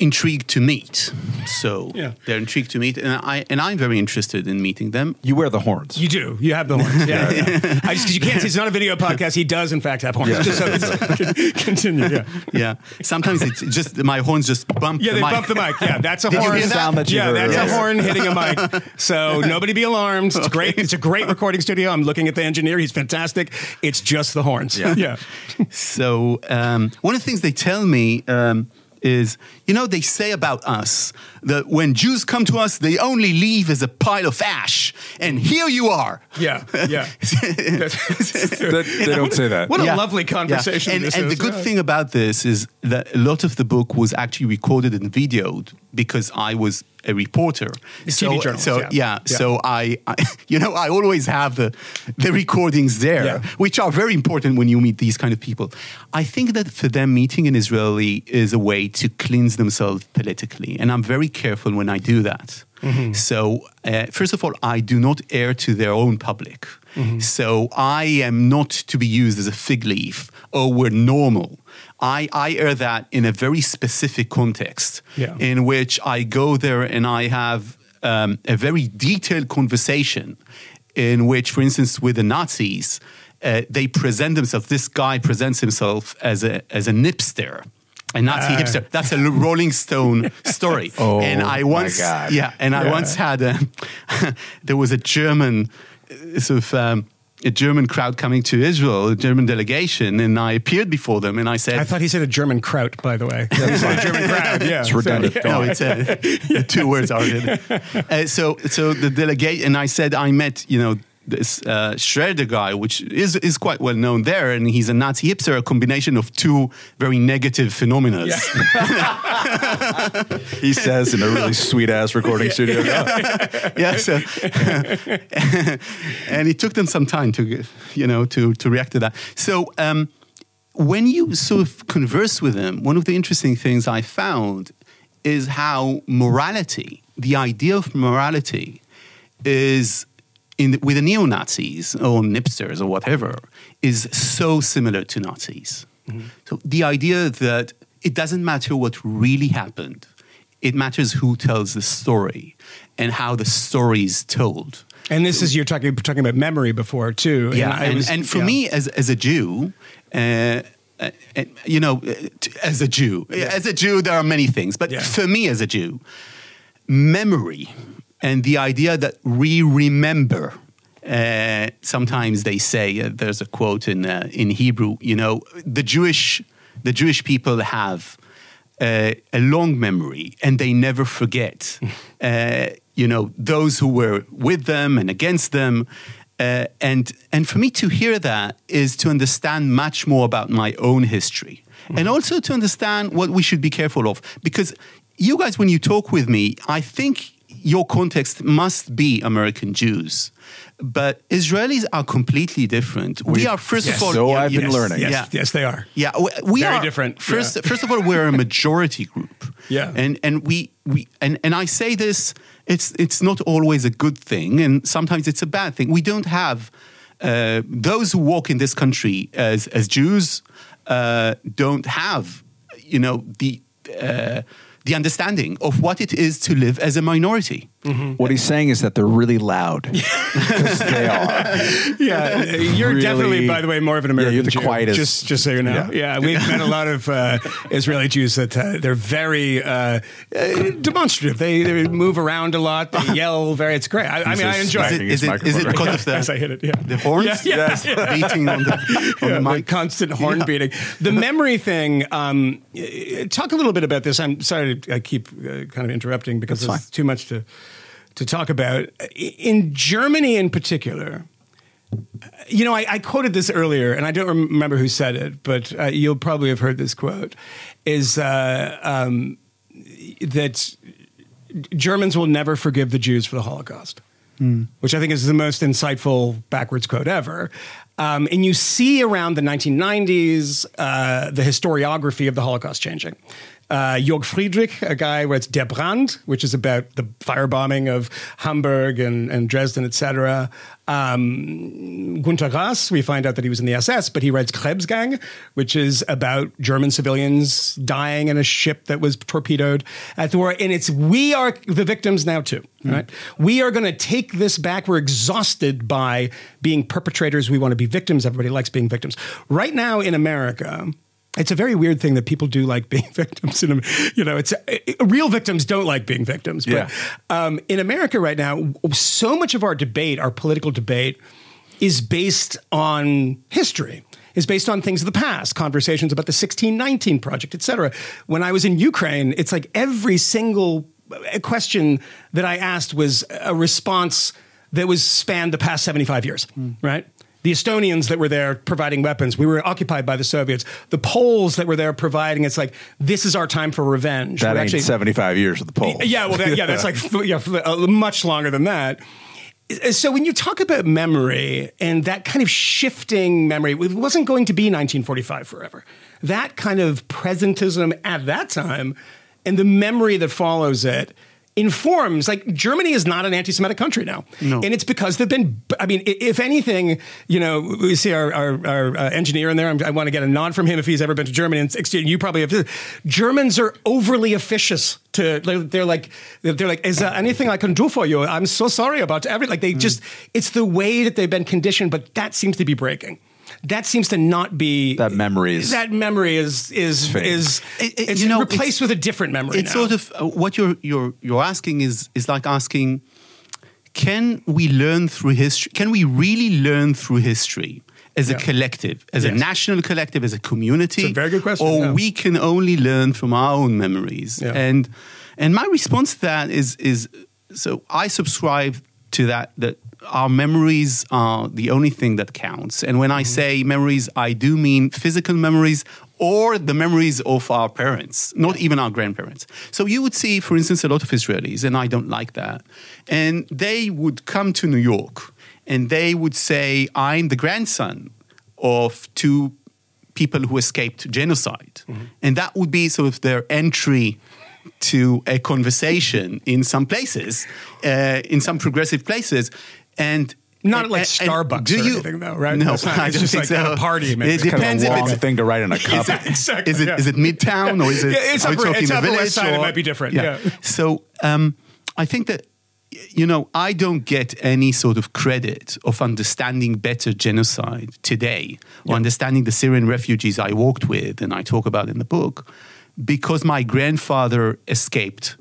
intrigued to meet. So Yeah. they're intrigued to meet, and I and I'm very interested in meeting them. You wear the horns. You do. You have the horns. Yeah. yeah. I just, 'cause you can't see. It's not a video podcast. He does, in fact, have horns. Yeah. Just so continue. Yeah. Yeah, sometimes it's just my horns just bump. Yeah, the they mic. bump the mic. Yeah, that's a Did you horn. hear that? Sound that you yeah, heard that's earlier. a horn hitting a mic. So nobody be alarmed. It's great. It's a great recording studio. I'm looking at the engineer. He's fantastic. It's just the horns. Yeah. yeah. So um, one of the things they tell me um, is, you know, they say about us that when Jews come to us, they only leave as a pile of ash, and here you are. Yeah. Yeah. They, they don't say that. What a Yeah. lovely conversation. Yeah. And, this and the good Yeah. thing about this is that a lot of the book was actually recorded and videoed because I was a reporter. So, TV journalist, so yeah. yeah, Yeah. so I, I, you know, I always have the the recordings there, Yeah. which are very important when you meet these kind of people. I think that for them, meeting an Israeli is a way to cleanse themselves politically, and I'm very careful when I do that. Mm-hmm. So, uh, first of all, I do not air to their own public. Mm-hmm. So, I am not to be used as a fig leaf. Oh, we're normal. I, I air that in a very specific context Yeah. in which I go there and I have um, a very detailed conversation in which, for instance, with the Nazis, uh, they present themselves. This guy presents himself as a as a nipster, a Nazi Ah. hipster. That's a Rolling Stone story. Oh, and I my once, God. yeah, and I once had a, there was a German uh, sort of. Um, a German crowd coming to Israel, a German delegation, and I appeared before them and I said, I thought he said a German kraut, by the way. He said a German crowd. Yeah. It's redundant. So, Don't no, it's uh, the two words are. Uh, so, so the delegate and I said I met, you know, this uh, Schroeder guy, which is is quite well known there, and he's a Nazi hipster, a combination of two very negative phenomena. He says in a really sweet ass recording studio. yeah. So, and it took them some time to, you know, to to react to that. So. Um, when you sort of converse with them, one of the interesting things I found is how morality, the idea of morality, is in the, with the neo Nazis or nipsters or whatever, is so similar to Nazis. So the idea that it doesn't matter what really happened, it matters who tells the story and how the story is told. And this is you're talking talking about memory before too. Yeah, I and, was- and for yeah. me as as a Jew, uh, uh, you know, as a Jew, as a Jew, there are many things, but Yeah. for me as a Jew, memory and the idea that we remember. Uh, sometimes they say uh, there's a quote in uh, in Hebrew. You know, the Jewish the Jewish people have uh, a long memory and they never forget. uh, you know, those who were with them and against them. Uh, and and for me to hear that is to understand much more about my own history, and also to understand what we should be careful of. Because you guys, when you talk with me, I think your context must be American Jews, but Israelis are completely different. we are first yes. of all, So I've been yes, learning. Yes, Yeah. yes, they are. yeah, we, we Very are different, First, yeah. first of all, we're a majority group. Yeah. and and we we and and I say this, it's it's not always a good thing, and sometimes it's a bad thing. We don't have uh, those who walk in this country as as Jews uh, don't have, you know, the. Uh, the understanding of what it is to live as a minority. What he's saying is that they're really loud. they are. Yeah, you're Really- definitely, by the way, more of an American you're the Jew. quietest. Just, just so you know. Yeah. Yeah, we've met a lot of uh, Israeli Jews that uh, they're very uh, uh, demonstrative. They, they move around a lot. They yell very. It's great. I, I mean, I enjoy just it. smacking Is his it, is it because right of the, Yes, I hit it. Yeah. the horns Yeah, yeah, Yes, beating on the, on Yeah, the the constant horn Yeah. beating. The memory thing. Um, uh, talk a little bit about this. I'm sorry to I keep uh, kind of interrupting because That's there's fine. too much to to talk about. In Germany, in particular, you know, I, I quoted this earlier, and I don't remember who said it, but uh, you'll probably have heard this quote: "Is uh, um, that Germans will never forgive the Jews for the Holocaust." Which I think is the most insightful backwards quote ever. Um, and you see around the 1990s uh, the historiography of the Holocaust changing. Uh, Jörg Friedrich, a guy where it's Der Brand, which is about the firebombing of Hamburg and, and Dresden, etc. Um, Gunter Grass, we find out that he was in the SS, but he writes Krebsgang, which is about German civilians dying in a ship that was torpedoed at the war. And it's we are the victims now too, right? We are going to take this back. We're exhausted by being perpetrators. We want to be victims. Everybody likes being victims. Right now in America, it's a very weird thing that people do like being victims. In, you know, it's uh, real victims don't like being victims. But Yeah. um, in America right now, so much of our debate, our political debate, is based on history. Is based on things of the past, conversations about the 1619 project, et cetera. When I was in Ukraine, it's like every single uh, question that I asked was a response that was spanned the past 75 years, right? The Estonians that were there providing weapons, we were occupied by the Soviets. The Poles that were there providing, it's like, this is our time for revenge. That We're ain't 75 years of the Poles. yeah, well, that, yeah, that's like yeah, uh, much longer than that. So when you talk about memory and that kind of shifting memory, it wasn't going to be 1945 forever. That kind of presentism at that time and the memory that follows it informs like Germany is not an anti-Semitic country now, No. and it's because they've been. I mean, if anything, you know, we see our, our, our uh, engineer in there. I'm, I want to get a nod from him if he's ever been to Germany. And you probably have. Germans are overly officious. To they're like they're like, is there anything I can do for you? I'm so sorry about every. Like they Hmm. just, it's the way that they've been conditioned, but that seems to be breaking. That seems to not be That memory is- that memory is is fake. is It- it- it's you know, replaced it's- with a different memory. it's now. sort of uh, what you're you're you're asking is is like asking can we learn through history can we really learn through history as a collective as a national collective as a community It's a very good question, or yeah. we can only learn from our own memories Yeah. and and my response to that is is so i subscribe to that that our memories are the only thing that counts and when i Mm-hmm. say memories i do mean physical memories or the memories of our parents, not even our grandparents. So you would see, for instance, a lot of Israelis, and I don't like that. And they would come to New York and they would say, I'm the grandson of two people who escaped genocide. And that would be sort of their entry to a conversation in some places, uh, in some progressive places. And Not like and- Starbucks do or you- anything, though, right? No, It's not- I don't just think like so. a party, maybe. It It's kind of a depends if of a it's thing to write in a cup. exactly. is it yeah. is it Midtown or is it? Yeah, it's Upper- it's the Upper village? West Side, it might be different, yeah. So um, I think that you know I don't get any sort of credit of understanding better genocide today or understanding the Syrian refugees I walked with and I talk about in the book because my grandfather escaped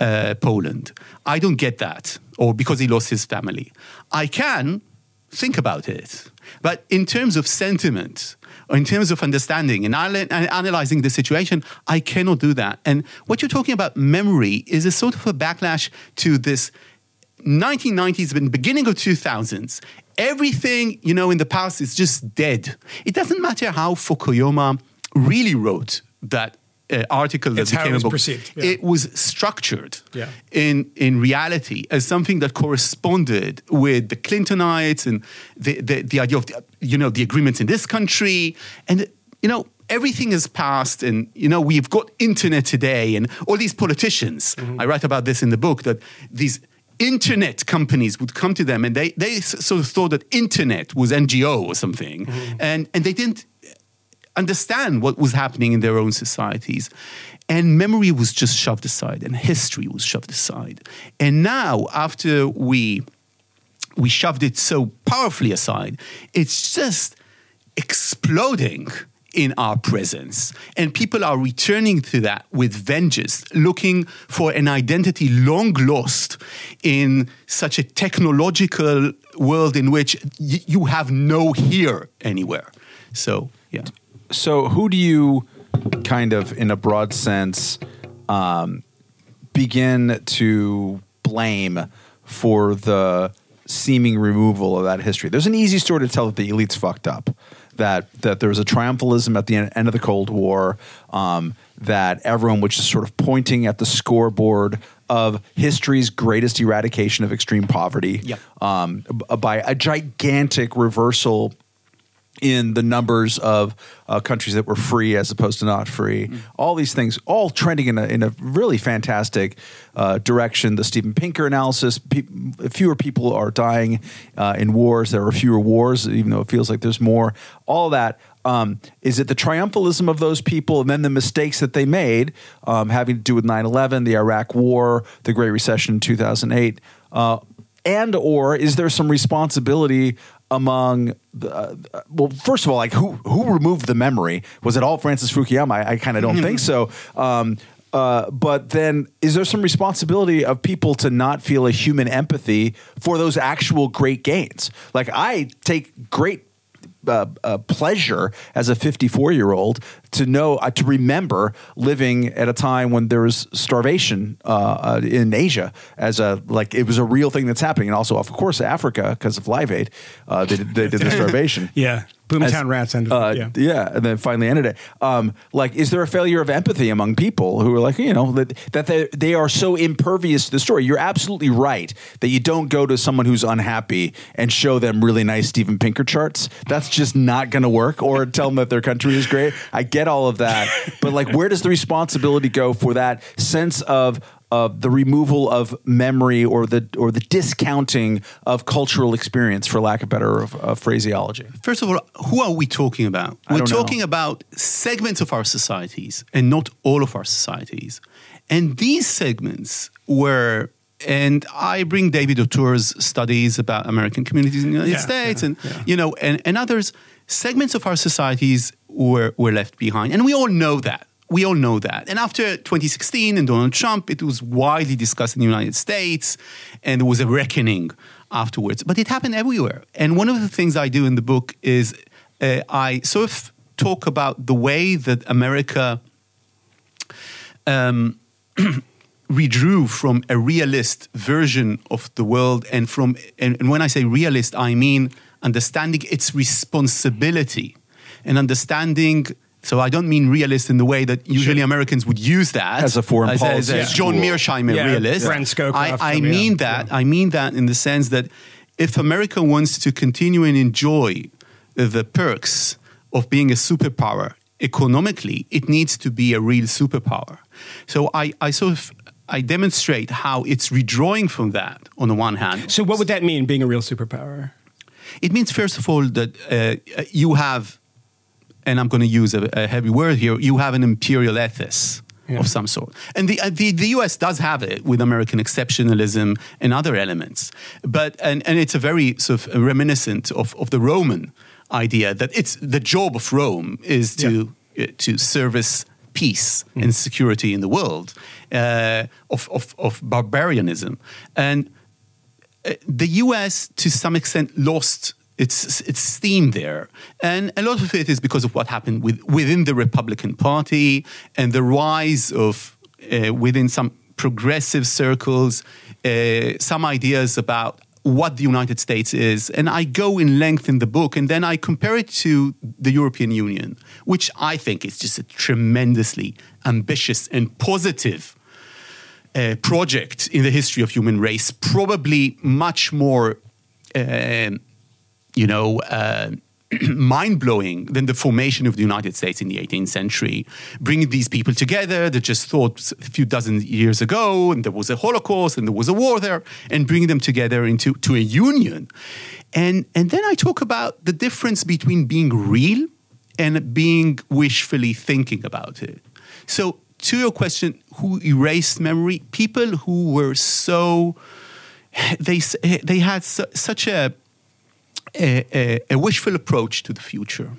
uh, Poland. I don't get that, or because he lost his family. I can think about it, but in terms of sentiment, or in terms of understanding and analyzing the situation, I cannot do that. And what you're talking about, memory, is a sort of a backlash to this 1990s and beginning of 2000s. Everything you know in the past is just dead. It doesn't matter how Fukuyama really wrote that uh, article that It's how it became was a book. perceived, yeah. It was structured Yeah. in in reality as something that corresponded with the Clintonites and the the, the idea of the, you know the agreements in this country and you know everything has passed and you know we've got internet today and all these politicians Mm-hmm. I write about this in the book that these internet companies would come to them and they they sort of thought that internet was NGO or something Mm-hmm. and and they didn't understand what was happening in their own societies. And memory was just shoved aside, and history was shoved aside. And now, after we we shoved it so powerfully aside, it's just exploding in our presence. And people are returning to that with vengeance, looking for an identity long lost in such a technological world in which y- you have no here anywhere. So, yeah. So, who do you kind of, in a broad sense, um, begin to blame for the seeming removal of that history? There's an easy story to tell that the elites fucked up. That that there was a triumphalism at the end, end of the Cold War. Um, that everyone was just sort of pointing at the scoreboard of history's greatest eradication of extreme poverty Yep. um, by a gigantic reversal in the numbers of uh, countries that were free as opposed to not free. All these things, all trending in a, in a really fantastic uh, direction. The Steven Pinker analysis: pe- fewer people are dying uh, in wars. There are fewer wars, even though it feels like there's more. All that. Um, is it the triumphalism of those people and then the mistakes that they made um, having to do with 9-11 the iraq war the great recession in 2008 uh, and or is there some responsibility among the, uh, well first of all like who who removed the memory? Was it all francis fukuyama? I, I kind of don't think so. Um, uh, but then is there some responsibility of people to not feel a human empathy for those actual great gains? Like i take great uh, uh, pleasure as a 54 year old to know uh, to remember living at a time when there was starvation uh, uh, in Asia as a like it was a real thing that's happening and also of course Africa because of Live Aid uh, they, did- they did the starvation Yeah. Boomtown As- Rats ended. uh, yeah. yeah, and then finally ended it. Um, like, is there a failure of empathy among people who are like, you know, that, that they, they are so impervious to the story? You're absolutely right that you don't go to someone who's unhappy and show them really nice Steven Pinker charts. That's just not going to work. Or tell them that their country is great. I get all of that, but like, where does the responsibility go for that sense of of the removal of memory or the or the discounting of cultural experience, for lack of better of, of phraseology? First of all, who are we talking about? I We're don't know. talking about segments of our societies and not all of our societies. And these segments were, and I bring David Autor's studies about American communities in the United Yeah, States yeah, and, yeah. you know, and, and others, segments of our societies were, were left behind. And we all know that. We all know that. And after 2016 and Donald Trump, it was widely discussed in the United States, and there was a reckoning afterwards. But it happened everywhere. And one of the things I do in the book is uh, I sort of talk about the way that America um, withdrew from a realist version of the world and from and, and when i say realist i mean understanding its responsibility and understanding so I don't mean realist in the way that usually Americans would use that As a foreign as, as, policy as John school. Mearsheimer Yeah, realist. Scowcroft, I, I yeah, mean that. yeah. I mean that in the sense that if America wants to continue and enjoy the perks of being a superpower economically, it needs to be a real superpower. So I, I sort of I demonstrate how it's redrawing from that on the one hand. So what would that mean, being a real superpower? It means, first of all, that uh, you have, and I'm going to use a, a heavy word here, you have an imperial ethos Yeah. of some sort. And the, uh, the, the US does have it with American exceptionalism and other elements. But, and, and it's a very sort of reminiscent of, of the Roman idea that it's the job of Rome is to, uh, to service peace and security in the world, uh, of, of, of barbarianism. And uh, the US, to some extent, lost its its steam there, and a lot of it is because of what happened with, within the Republican Party and the rise of uh, within some progressive circles, uh, some ideas about what the United States is, and I go in length in the book, and then I compare it to the European Union, which I think is just a tremendously ambitious and positive uh, project in the history of human race, probably much more, um you know, uh, mind blowing than the formation of the United States in the 18th century. Bringing these people together that just thought a few dozen years ago, and there was a Holocaust and there was a war there, and bringing them together into to a union. And, and then I talk about the difference between being real and being wishfully thinking about it. So, to your question, who erased memory? People who were so they they had su- such a, a a wishful approach to the future,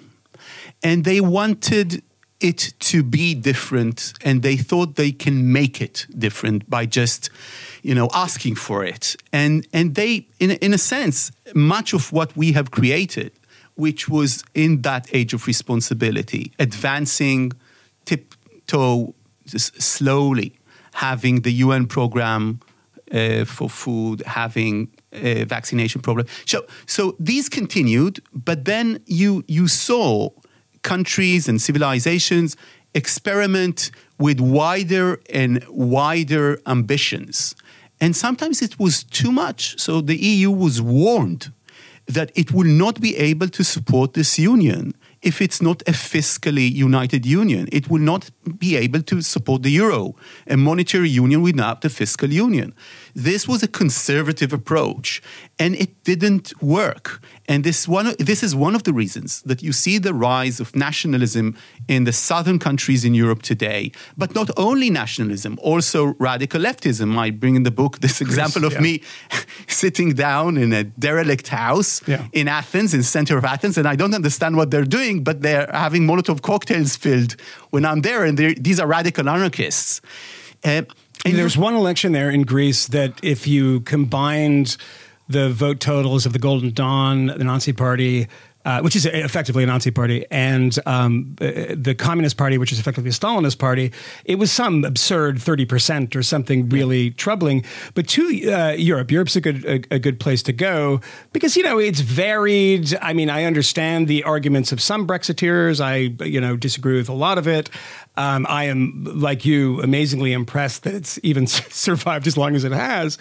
and they wanted it to be different, and they thought they can make it different by just you know asking for it, and and they in in a sense much of what we have created, which was in that age of responsibility, advancing tiptoe slowly having the UN program uh, for food, having a vaccination program. So, so these continued, but then you you saw countries and civilizations experiment with wider and wider ambitions. And sometimes it was too much. So the EU was warned that it will not be able to support this union if it's not a fiscally united union. It will not be able to support the euro, a monetary union without a fiscal union. This was a conservative approach, and it didn't work. And this one, this is one of the reasons that you see the rise of nationalism in the southern countries in Europe today. But not only nationalism, also radical leftism. I bring in the book this example of yeah. me sitting down in a derelict house Yeah. in Athens, in center of Athens, and I don't understand what they're doing, but they're having Molotov cocktails filled when I'm there, and these are radical anarchists. Uh, and There's one election there in Greece that if you combined the vote totals of the Golden Dawn, the Nazi Party, uh, which is effectively a Nazi party, and um, uh, the Communist Party, which is effectively a Stalinist party, it was some absurd 30% or something really troubling. But to uh, Europe, Europe's a good, a, a good place to go because, you know, it's varied. I mean, I understand the arguments of some Brexiteers. I, you know, disagree with a lot of it. Um, I am, like you, amazingly impressed that it's even survived as long as it has.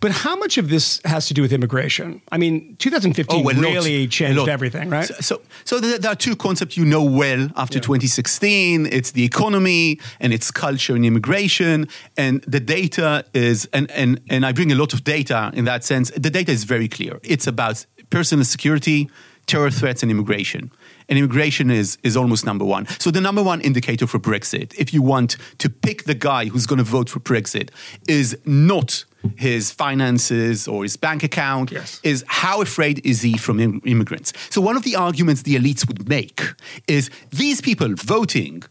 But how much of this has to do with immigration? I mean, 2015 well, a lot, really changed everything, right? So, so, so there, are two concepts you know well after 2016. It's the economy and it's culture and immigration, and the data is and and and I bring a lot of data in that sense. The data is very clear. It's about personal security, terror threats, and immigration. And immigration is, is almost number one. So the number one indicator for Brexit, if you want to pick the guy who's going to vote for Brexit, is not his finances or his bank account, Yes. is how afraid is he from im- immigrants? So one of the arguments the elites would make is these people voting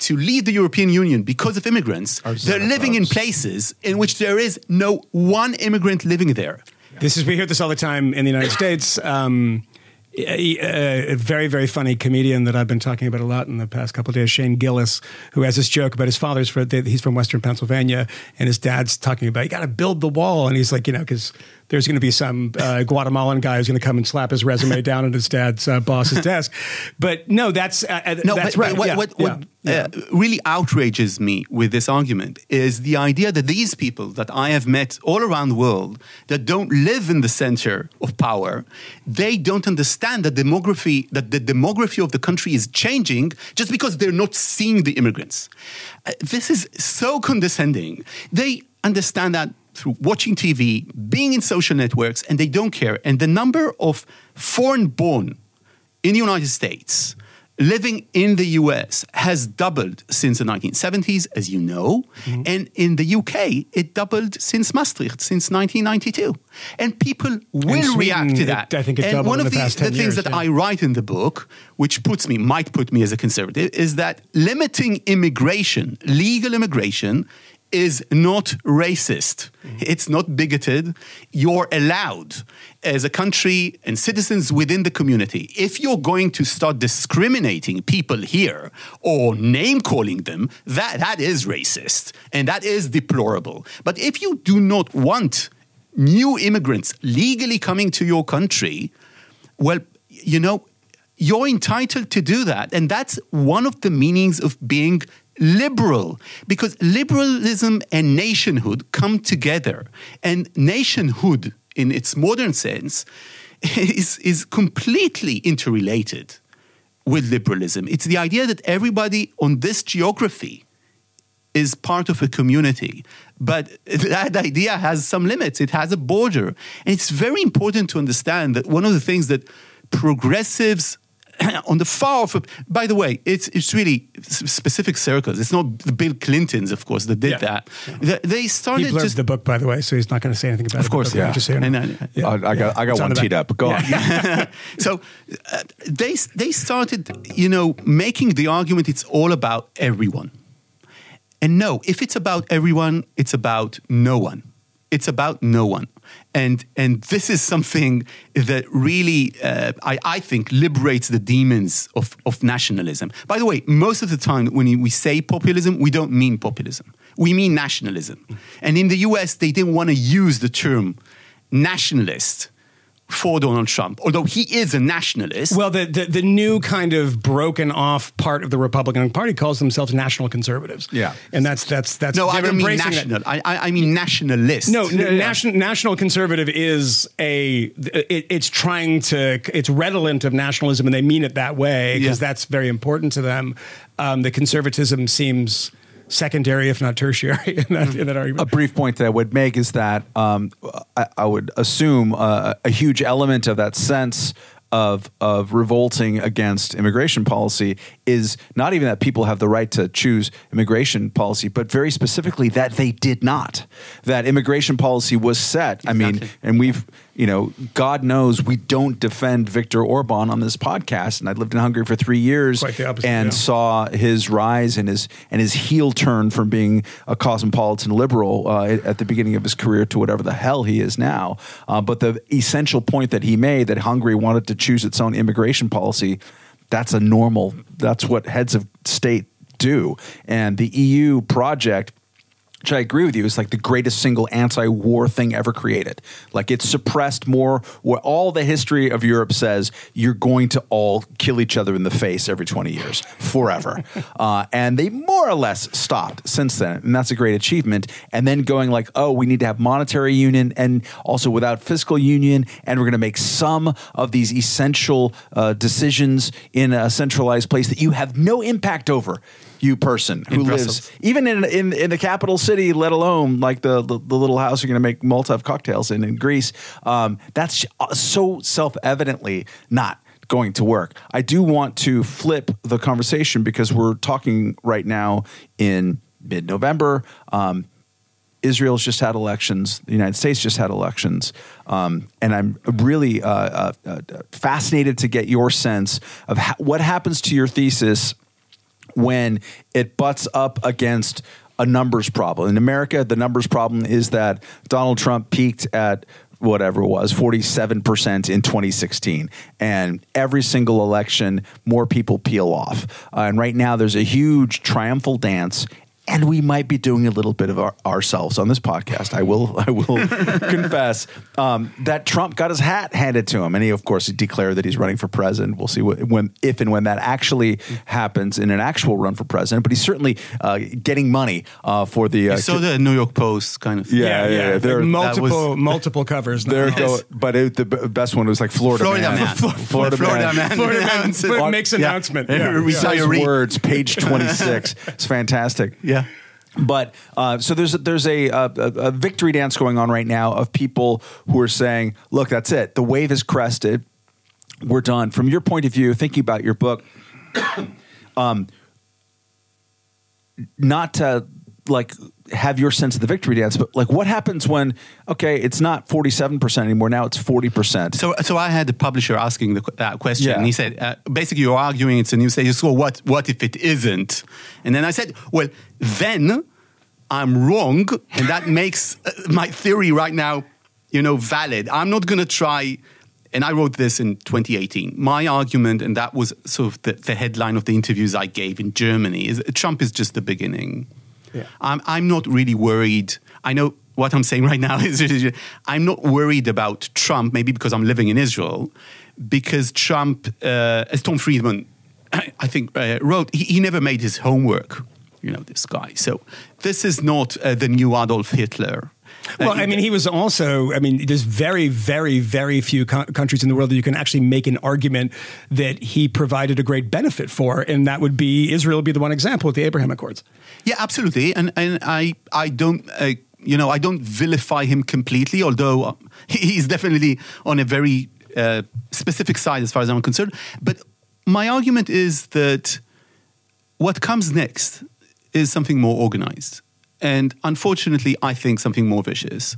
to leave the European Union because of immigrants, Are they're living in places in which there is no one immigrant living there. This is we hear this all the time in the United States. Um, a, very very funny comedian that I've been talking about a lot in the past couple of days, Shane Gillis, who has this joke about his father's from he's from Western Pennsylvania, and his dad's talking about you got to build the wall, and he's like, you know, because there's going to be some uh, Guatemalan guy who's going to come and slap his resume down at his dad's uh, boss's desk. But no, that's uh, uh, No, that's but, right. what, yeah, what, yeah, what yeah. Uh, really outrages me with this argument is the idea that these people that I have met all around the world that don't live in the center of power, they don't understand that demography that the demography of the country is changing just because they're not seeing the immigrants. Uh, this is so condescending. They understand that through watching TV, being in social networks, and they don't care. And the number of foreign born in the United States living in the US has doubled since the 1970s, as you know. Mm-hmm. And in the UK, it doubled since Maastricht, since 1992. And people will Sweden, react to it- that. I think it and doubled one of the the, the 10 things years, that yeah. I write in the book, which puts me, might put me as a conservative, is that limiting immigration, legal immigration, is not racist. Mm-hmm. It's not bigoted. You're allowed, as a country and citizens within the community, if you're going to start discriminating people here or name calling them, that, that is racist and that is deplorable. But if you do not want new immigrants legally coming to your country, well, you know, you're entitled to do that. And that's one of the meanings of being liberal, because liberalism and nationhood come together. And nationhood, in its modern sense, is, is completely interrelated with liberalism. It's the idea that everybody on this geography is part of a community. But that idea has some limits, it has a border. And it's very important to understand that one of the things that progressives on the far off, by the way, it's, it's really specific circles. It's not the Bill Clintons, of course, that did Yeah. that. They, they He started blurbed just. the book, by the way, so he's not going to say anything about it. Of course, yeah. Just so you. And, uh, Yeah. I, I got, I got It's on one the teed up. Go on. so uh, they they started, you know, making the argument it's all about everyone. And no, if it's about everyone, it's about no one. It's about no one. And and this is something that really uh, I, I think liberates the demons of, of nationalism. By the way, most of the time when we say populism, we don't mean populism. We mean nationalism. And in the US, they didn't want to use the term nationalist for Donald Trump, although he is a nationalist. Well, the, the the new kind of broken off part of the Republican Party calls themselves national conservatives. Yeah. and that's that's that's no, I don't mean national. I, I mean nationalist. No, n- national national conservative is a it, it's trying to it's redolent of nationalism, and they mean it that way because Yeah. that's very important to them. Um, the conservatism seems secondary, if not tertiary, in that, in that argument. a brief point that I would make is that um, I, I would assume uh, a huge element of that sense of of revolting against immigration policy is not even that people have the right to choose immigration policy, but very specifically that they did not. That immigration policy was set. I mean, and we've you know, God knows we don't defend Viktor Orban on this podcast. And I lived in Hungary for three years opposite, and yeah. saw his rise and his and his heel turn from being a cosmopolitan liberal uh, at the beginning of his career to whatever the hell he is now. Uh, but the essential point that he made that Hungary wanted to choose its own immigration policy, that's a normal. That's what heads of state do. And the EU project which I agree with you, is like the greatest single anti-war thing ever created. Like it's suppressed more. What all the history of Europe says, you're going to all kill each other in the face every 20 years, forever. uh, and they more or less stopped since then, and that's a great achievement. And then going like, oh, we need to have monetary union, and also without fiscal union, and we're going to make some of these essential uh, decisions in a centralized place that you have no impact over. You person who In lives even in, in in the capital city, let alone like the the, the little house you're going to make Molotov cocktails in in Greece. Um, that's so self evidently not going to work. I do want to flip the conversation because we're talking right now in mid November. Um, Israel's just had elections. The United States just had elections, um, and I'm really uh, uh, uh, fascinated to get your sense of ha- what happens to your thesis when it butts up against a numbers problem. In America, the numbers problem is that Donald Trump peaked at whatever it was, 47% in 2016. And every single election, more people peel off. Uh, and right now, there's a huge triumphal dance. And we might be doing a little bit of our, ourselves on this podcast. I will, I will confess um, that Trump got his hat handed to him, and he, of course, declared that he's running for president. We'll see what, when, if and when that actually happens in an actual run for president. But he's certainly uh, getting money uh, for the. Uh, so the New York Post kind of. Yeah, yeah, Like there- multiple was- multiple covers. now. there go, but it, the best one was like Florida, Florida man. Florida, Florida man. man. Florida man Announces- Florida makes Yeah. announcement. Yeah. Yeah. Precise Retiree. words, page twenty six. It's fantastic. Yeah. But uh, so there's there's a, a a victory dance going on right now of people who are saying, "Look, that's it. The wave has crested. We're done." From your point of view, thinking about your book, um, not to like have your sense of the victory dance, but like what happens when okay, it's not forty seven percent anymore. Now it's forty percent. So, so I had the publisher asking the, that question, Yeah. and he said, uh, basically, you're arguing it's a new status quo. What, what if it isn't? And then I said, well, then I'm wrong, and that makes uh, my theory right now, you know, valid. I'm not going to try. And I wrote this in 2018. My argument, and that was sort of the, the headline of the interviews I gave in Germany, is Trump is just the beginning. Yeah. I'm, I'm not really worried. I know what I'm saying right now is I'm not worried about Trump, maybe because I'm living in Israel, because Trump, uh, as Tom Friedman, I, think, uh, wrote, he, he never made his homework, you know, this guy. So this is not uh, the new Adolf Hitler. Well, Uh, I mean, he was also. I mean, there's very, very, very few co- countries in the world that you can actually make an argument that he provided a great benefit for, and that would be Israel would be the one example with the Abraham Accords. Yeah, absolutely. And and I I don't uh, you know I don't vilify him completely, although uh, he's definitely on a very uh, specific side as far as I'm concerned. But my argument is that what comes next is something more organized, and unfortunately, I think something more vicious.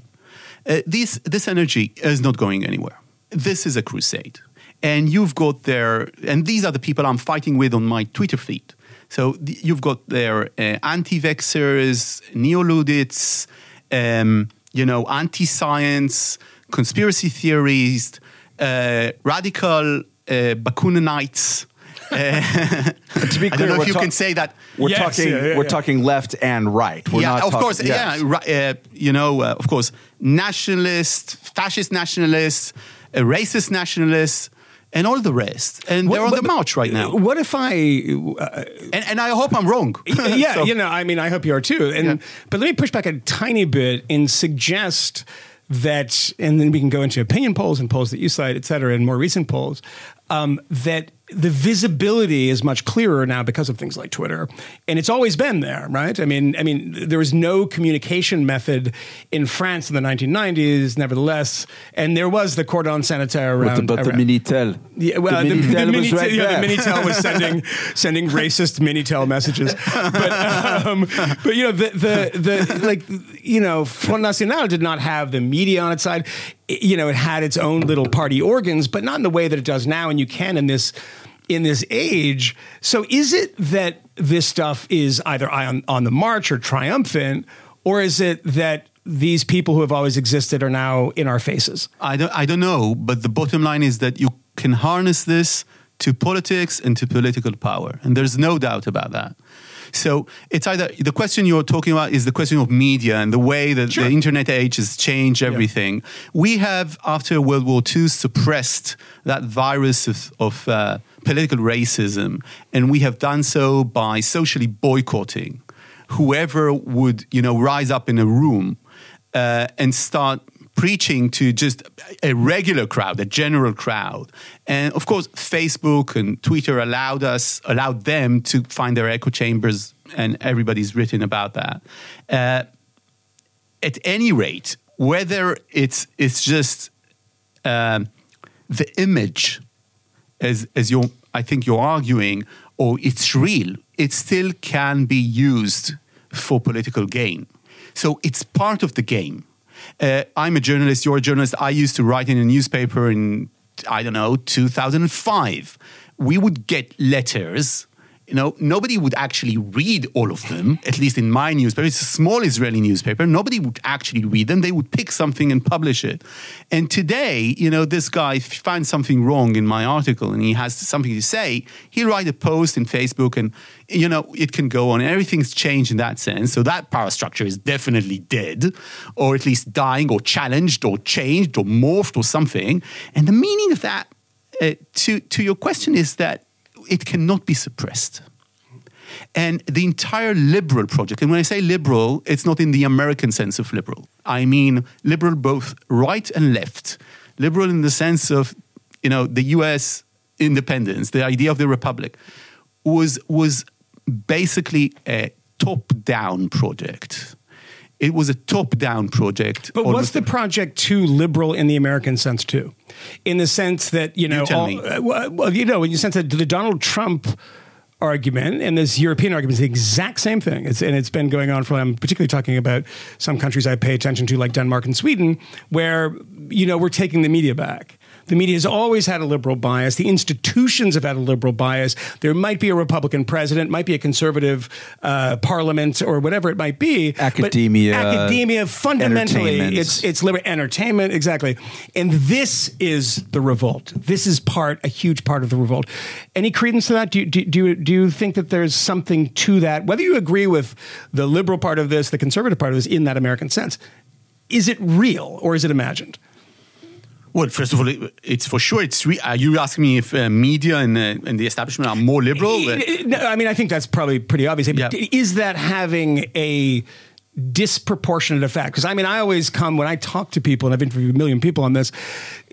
Uh, this this energy is not going anywhere. This is a crusade, and you've got there, and these are the people I'm fighting with on my Twitter feed. So th- you've got their uh, anti-vaxxers, neo-Luddites, um, you know, anti-science, conspiracy theorists, uh, radical uh, Bakuninites. To be I clear, don't know we're if you talk- can say that. We're Yes, talking. yeah, yeah, we're yeah. talking left and right. We're yeah, not of talk- course. yes. Yeah, ri- uh, you know, uh, of course, nationalists, fascist nationalists, uh, racist nationalists, and all the rest. And they're on the march right now. What if I uh, And, and I hope I'm wrong. yeah, So- you know, I mean, I hope you are too. And Yeah. but let me push back a tiny bit and suggest that, and then we can go into opinion polls and polls that you cite, et cetera, and more recent polls. Um, that the visibility is much clearer now because of things like Twitter, and it's always been there, right? I mean, I mean, there was no communication method in France in the 1990s, nevertheless, and there was the cordon sanitaire around. But, but the Minitel. yeah, well, the, the the, Minitel was Minitel, right yeah, the. Minitel was sending sending racist Minitel messages, but um, but you know the the the like you know Front National did not have the media on its side. You know, it had its own little party organs, but not in the way that it does now, and you can in this in this age. So, is it that this stuff is either on on the march or triumphant, or is it that these people who have always existed are now in our faces? I don't, I don't know, but the bottom line is that you can harness this to politics and to political power. And there's no doubt about that. So it's either the question you're talking about is the question of media and the way that Sure. the internet age has changed everything. We have, after World War II, suppressed that virus of, of uh, political racism, and we have done so by socially boycotting whoever would, you know, rise up in a room uh, and start preaching to just a regular crowd, a general crowd. And of course, Facebook and Twitter allowed us, allowed them to find their echo chambers, and everybody's written about that. Uh, at any rate, whether it's it's just um, the image, as as you I think you're arguing, or it's real, it still can be used for political gain. So it's part of the game. Uh, I'm a journalist. You're a journalist. I used to write in a newspaper in I don't know 2005. We would get letters you know, nobody would actually read all of them, at least in my newspaper. It's a small Israeli newspaper. Nobody would actually read them. They would pick something and publish it. And today, you know, this guy finds something wrong in my article and he has something to say, he'll write a post in Facebook and, you know, it can go on. Everything's changed in that sense. So that power structure is definitely dead, or at least dying, or challenged, or changed, or morphed, or something. And the meaning of that, uh, to, to your question, is that it cannot be suppressed. And the entire liberal project, and when I say liberal, it's not in the American sense of liberal. I mean liberal both right and left. Liberal in the sense of, you know, the US independence, the idea of the republic, was, was basically a top down project. It was a top down project. But what's the project too liberal in the American sense too? In the sense that you know, tell all- uh, well, well, you know, in the sense that the Donald Trump argument and this European argument is the exact same thing. It's, and it's been going on for. I'm particularly talking about some countries I pay attention to, like Denmark and Sweden, where you know we're taking the media back. The media has always had a liberal bias. The institutions have had a liberal bias. There might be a Republican president, might be a conservative uh, parliament, or whatever it might be. Academia, academia, fundamentally, it's it's liber- entertainment exactly and this is the revolt this is part a huge part of the revolt any credence to that do you, do, do, you, do you think that there's something to that whether you agree with the liberal part of this the conservative part of this in that american sense is it real or is it imagined Well, first of all, it- it's for sure. It's re- are you asking me if uh, media and, uh, and the establishment are more liberal? No, I mean, I think that's probably pretty obvious. Yeah. Is that having a disproportionate effect? Because I mean, I always come when I talk to people, and I've interviewed a million people on this.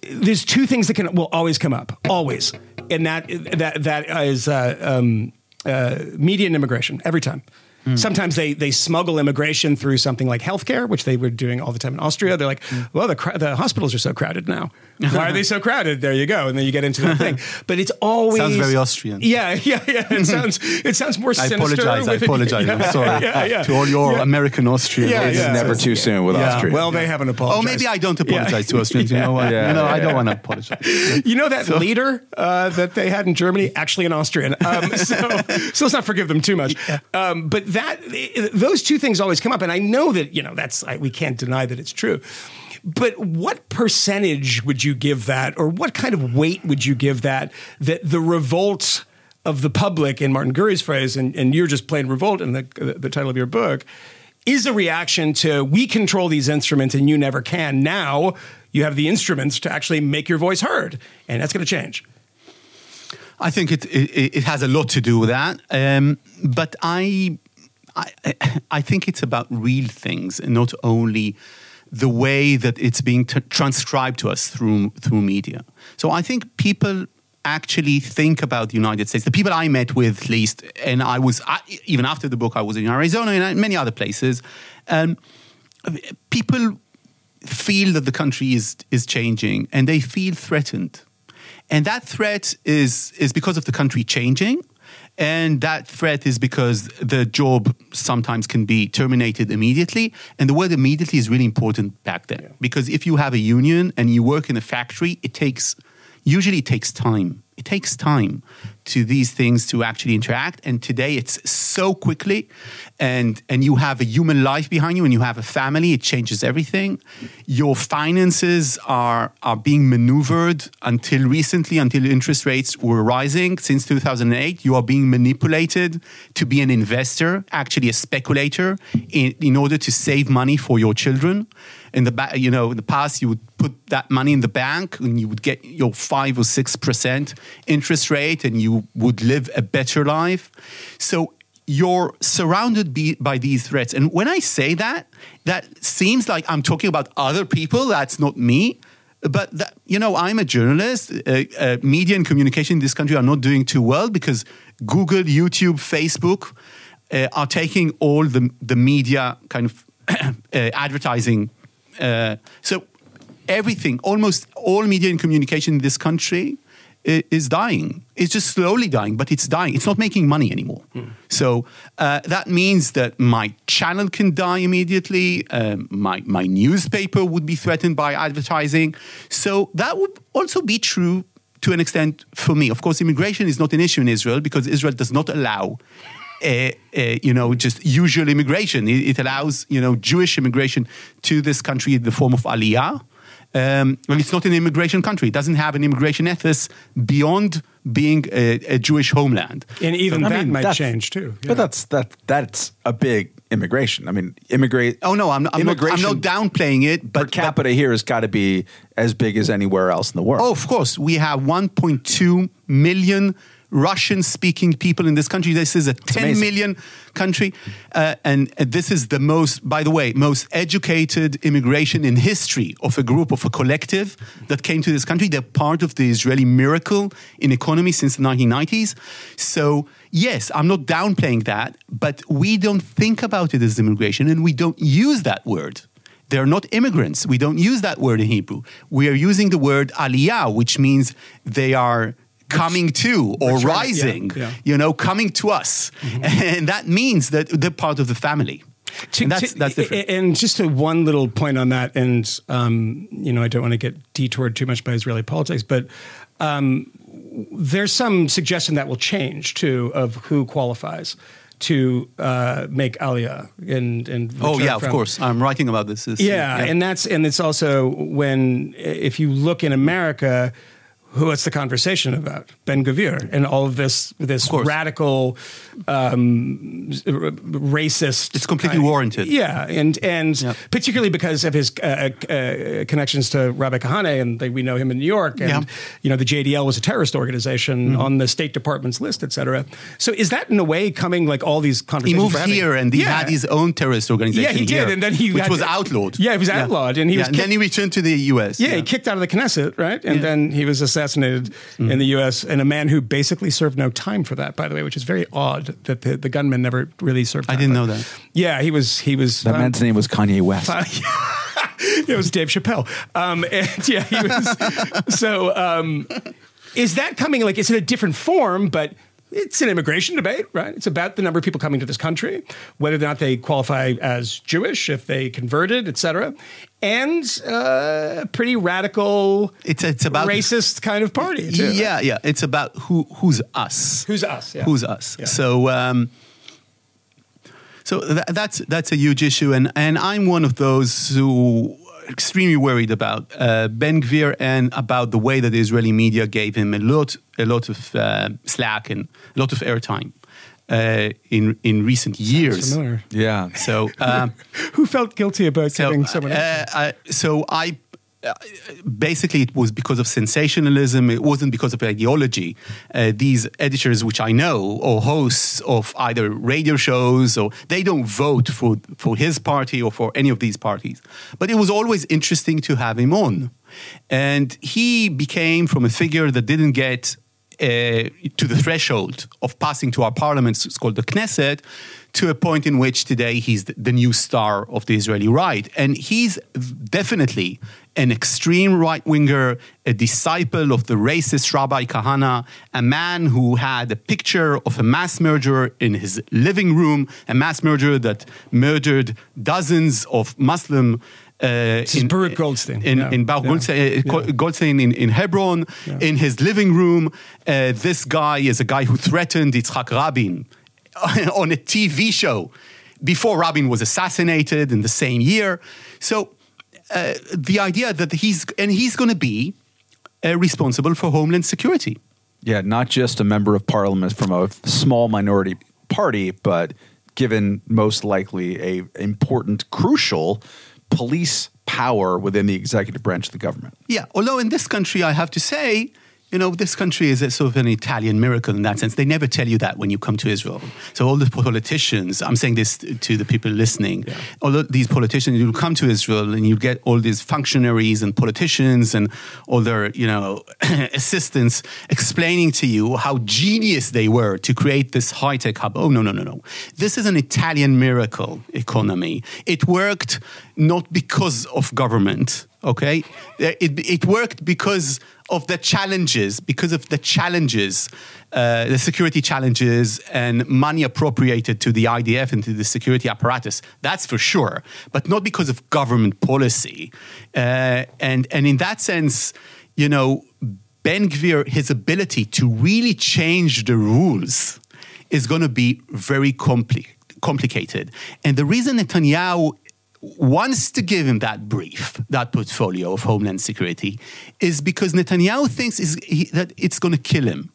There's two things that can will always come up, always, and that that that is uh, um, uh, media and immigration every time. Mm. Sometimes they they smuggle immigration through something like healthcare, which they were doing all the time in Austria. They're like, mm. well, the the hospitals are so crowded now. Why are they so crowded? There you go, and then you get into that thing. But it's always Sounds very Austrian. Yeah, yeah, yeah. It sounds it sounds more I sinister. apologize. I apologize. Yeah, I'm sorry Yeah, yeah. to all your Yeah. American Austrians. Yeah, It's never too soon with Yeah. Austria. Well, they haven't apologized. Oh, maybe I don't apologize to Austrians. You know what? Yeah, no, I don't want to apologize. You know that leader uh, that they had in Germany, actually an Austrian. Um, so, so let's not forgive them too much. Um, but that those two things always come up, and I know that you know that's I, we can't deny that it's true. But what percentage would you give that, or what kind of weight would you give that? That the revolt of the public, in Martin Gurri's phrase, and, and you're just plain revolt in the, the title of your book, is a reaction to we control these instruments and you never can. Now you have the instruments to actually make your voice heard, and that's going to change. I think it, it it has a lot to do with that, um, but I, I I think it's about real things and not only the way that it's being t- transcribed to us through through media. So I think people actually think about the United States. The people I met with, at least, and I was I, even after the book, I was in Arizona and many other places. Um, people feel that the country is is changing, and they feel threatened, and that threat is is because of the country changing. And that threat is because the job sometimes can be terminated immediately. And the word immediately is really important back then. Because if you have a union and you work in a factory, it takes, usually it takes time. It takes time to these things to actually interact. And today it's so quickly, and and you have a human life behind you, and you have a family. It changes everything. Your finances are are being maneuvered until recently, until interest rates were rising since 2008. You are being manipulated to be an investor, actually a speculator, in, in order to save money for your children in the ba- you know in the past you would put that money in the bank and you would get your five or six percent interest rate and you would live a better life. So you're surrounded be, by these threats. And when i say that that seems like i'm talking about other people that's not me. But that, you know i'm a journalist. Uh, uh, media and communication in this country are not doing too well because google youtube facebook uh, are taking all the, the media kind of uh, advertising. Uh, so everything, almost all media and communication in this country is dying. It's just slowly dying, but it's dying. It's not making money anymore. So uh, that means that my channel can die immediately. Um, my my newspaper would be threatened by advertising. So that would also be true to an extent for me. Of course, immigration is not an issue in Israel because Israel does not allow uh, uh, you know, just usual immigration. It, it allows, you know, Jewish immigration to this country in the form of aliyah. Um, well, it's not an immigration country. It doesn't have an immigration ethos beyond being a, a Jewish homeland. And even I that mean, might change too. Yeah. But that's that that's a big immigration. I mean, immigrate. Oh no, I'm not, I'm not, I'm not downplaying it, But per but capita here has got to be as big as anywhere else in the world. Oh, of course. We have 1.2 million Russian speaking people in this country. This is a 10 amazing. million country. Uh, and this is the most, by the way, most educated immigration in history of a group, of a collective that came to this country. They're part of the Israeli miracle in economy since the 1990s. So, yes, I'm not downplaying that, but we don't think about it as immigration and we don't use that word. They're not immigrants. We don't use that word in Hebrew. We are using the word aliyah, which means they are coming to or to- yeah, rising, yeah. you know, coming to us. And that means that they're part of the family. To- and that's, to- that's different. And just to one little point on that, and um, you know, I don't want to get detoured too much by Israeli politics, but um, there's some suggestion that will change too of who qualifies to uh, make aliyah and and oh, yeah, of course. I'm writing about this. This- yeah, and that's and it's also when if you look in America, what's the conversation about Ben Gvir and all of this this course. radical, um, racist. It's completely kind- warranted. Yeah, and and Yeah. particularly because of his uh, uh, connections to Rabbi Kahane, and they, we know him in New York, and Yeah. You know the JDL was a terrorist organization on the State Department's list, et cetera. So is that in a way coming like all these conversations? He moved here and he Yeah. had his own terrorist organization. Yeah, he did, here, and then he which had was outlawed. Yeah, he was outlawed, and he was and then he returned to the U.S. Yeah, he kicked out of the Knesset, right? And then he was assassinated Mm. in the U.S. And a man who basically served no time for that, by the way, which is very odd that the, the gunman never really served. I didn't for know that. Yeah, he was. He was. that um, man's name was Kanye West. it was Dave Chappelle. Um, and yeah, he was. so um, is that coming? Like, it's in a different form, but. It's an immigration debate, right? It's about the number of people coming to this country, whether or not they qualify as Jewish, if they converted, et cetera, and uh, pretty radical, It's, it's about racist kind of party. Too, right? Yeah, yeah. It's about who who's us. Who's us? Yeah. Who's us? Yeah. So, um, so tha- that's that's a huge issue, and and I'm one of those who are extremely worried about uh, Ben Gvir and about the way that the Israeli media gave him a lot a lot of uh, slack and a lot of airtime uh, in in recent years. Yeah. So. Um, Who felt guilty about so, giving someone? uh, uh, so I uh, basically it was because of sensationalism. It wasn't because of ideology. Uh, these editors, which I know, or hosts of either radio shows, or they don't vote for for his party or for any of these parties. But it was always interesting to have him on, and he became from a figure that didn't get Uh, to the threshold of passing to our parliament, it's called the Knesset, to a point in which today he's the, the new star of the Israeli right. And he's definitely an extreme right winger, a disciple of the racist Rabbi Kahane, a man who had a picture of a mass murderer in his living room, a mass murderer that murdered dozens of Muslim uh, is Baruch Goldstein. In, Yeah. in Baruch Yeah. Goldstein, uh, Yeah. Goldstein in, in Hebron, Yeah. in his living room. Uh, this guy is a guy who threatened Yitzhak Rabin on a TV show before Rabin was assassinated in the same year. So uh, the idea that he's, and he's going to be uh, responsible for Homeland Security. Yeah, not just a member of parliament from a small minority party, but given most likely a important, crucial police power within the executive branch of the government. Yeah, although in this country, I have to say, you know, this country is a sort of an Italian miracle in that sense. They never tell you that when you come to Israel. So all the politicians, I'm saying this to the people listening, all these politicians, you come to Israel and you get all these functionaries and politicians and all their, you know, assistants explaining to you how genius they were to create this high-tech hub. Oh, no, no, no, no. This is an Italian miracle economy. It worked not because of government, okay? It, it worked because of the challenges, because of the challenges, uh, the security challenges and money appropriated to the IDF and to the security apparatus. That's for sure, but not because of government policy. Uh, and, and in that sense, you know, Ben Gvir, his ability to really change the rules is going to be very compli- complicated. And the reason Netanyahu wants to give him that brief, that portfolio of Homeland Security, is because Netanyahu thinks is, he, that it's going to kill him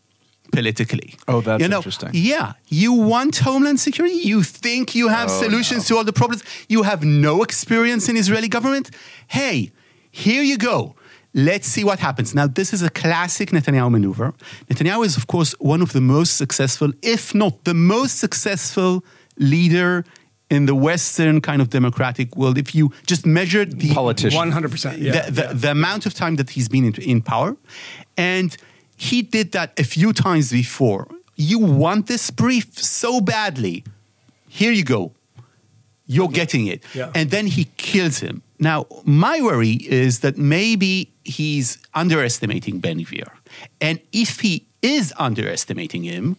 politically. Oh, that's you know, interesting. Yeah, you want Homeland Security? You think you have Oh, solutions no. to all the problems? You have no experience in Israeli government? Hey, here you go. Let's see what happens. Now, this is a classic Netanyahu maneuver. Netanyahu is, of course, one of the most successful, if not the most successful leader in the Western kind of democratic world. If you just measured the Politician. One hundred percent. The, the, the amount of time that he's been in, in power. And he did that a few times before. You want this brief so badly. Here you go. You're getting it. Yeah. And then he kills him. Now, my worry is that maybe he's underestimating Ben Gvir. And if he is underestimating him,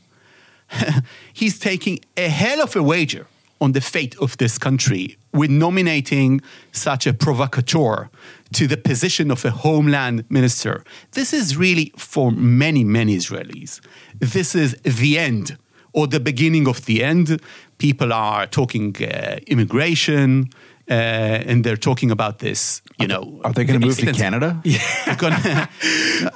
he's taking a hell of a wager on the fate of this country with nominating such a provocateur to the position of a homeland minister. This is really, for many, many Israelis, this is the end or the beginning of the end. People are talking uh, immigration. Uh, and they're talking about this, you know. Are they going to move to Canada? I,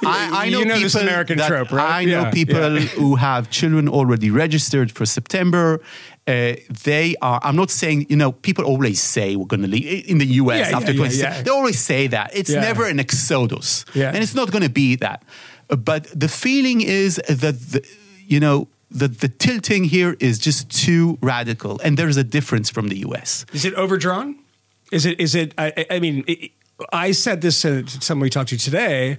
I know You know people this American that- trope, right? I know Yeah, people yeah. who have children already registered for September. Uh, they are. I'm not saying you know. People always say we're going to leave in the U.S. Yeah, after yeah, 26. yeah. They always say that. It's never an exodus, Yeah. and it's not going to be that. But the feeling is that the, you know that the tilting here is just too radical, and there's a difference from the U.S. Is it overdrawn? Is it? Is it? I, I- I mean, it, I said this to someone we talked to today,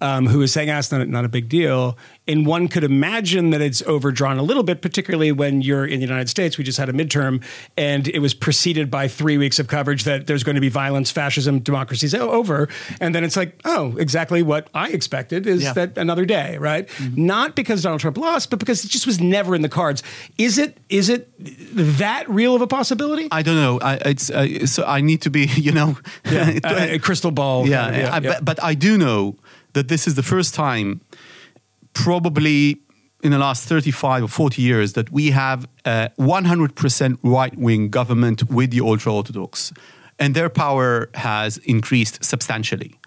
um, who was saying, "Ah, it's not, not a big deal." And one could imagine that it's overdrawn a little bit, particularly when you're in the United States. We just had a midterm, and it was preceded by three weeks of coverage that there's going to be violence, fascism, democracy's over, and then it's like, oh, exactly what I expected is Yeah. that another day, right? Not because Donald Trump lost, but because it just was never in the cards. Is it? Is it that real of a possibility? I don't know. I, it's uh, so I need to be, you know, Uh, a crystal ball. yeah, kind of, I- But, but I do know that this is the first time, probably in the last 35 or 40 years, that we have a 100% right wing government with the ultra Orthodox. And their power has increased substantially.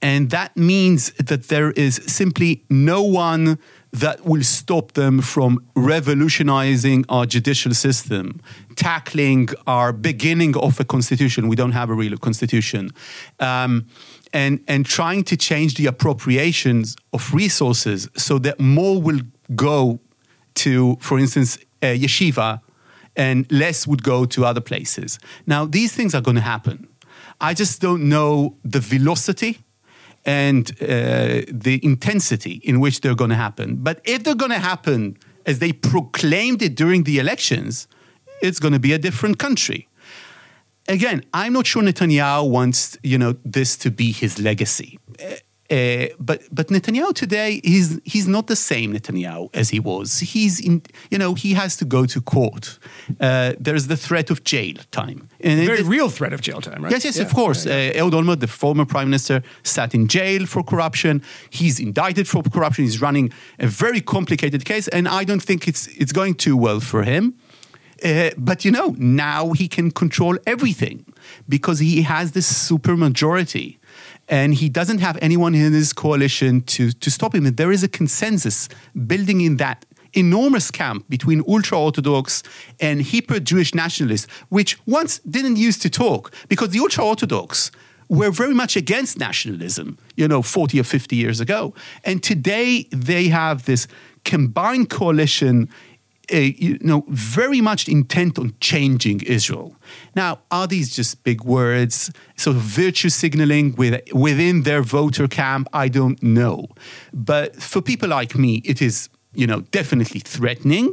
And that means that there is simply no one that will stop them from revolutionizing our judicial system, tackling our beginning of a constitution. We don't have a real constitution. Um, and, and trying to change the appropriations of resources so that more will go to, for instance, a yeshiva and less would go to other places. Now, these things are going to happen. I just don't know the velocity and uh, the intensity in which they're going to happen. But if they're going to happen as they proclaimed it during the elections, it's going to be a different country. Again, I'm not sure Netanyahu wants you know this to be his legacy. Uh, but but Netanyahu today he's he's not the same Netanyahu as he was. He's in you know he has to go to court. Uh, there's the threat of jail time. And Very it- real threat of jail time, right? Yes, yes, Yeah. of course. Yeah, yeah. Uh, Ehud Olmert, the former prime minister, sat in jail for corruption. He's indicted for corruption. He's running a very complicated case, and I don't think it's it's going too well for him. Uh, but you know, now he can control everything because he has this super majority. And he doesn't have anyone in his coalition to, to stop him. And there is a consensus building in that enormous camp between ultra Orthodox and hyper Jewish nationalists, which once didn't used to talk because the ultra Orthodox were very much against nationalism, you know, 40 or 50 years ago. And today they have this combined coalition you know, very much intent on changing Israel. Now, are these just big words, sort of virtue signaling with, within their voter camp? I don't know. But for people like me, it is, you know, definitely threatening.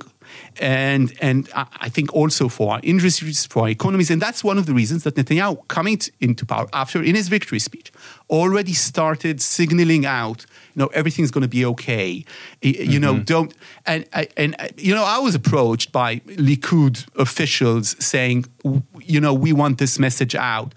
And, and I think also for our industries, for our economies. And that's one of the reasons that Netanyahu, coming into power after, in his victory speech, already started signaling out, know, everything's going to be okay. You know, mm-hmm. don't. And, I- and, you know, I was approached by Likud officials saying, you know, we want this message out.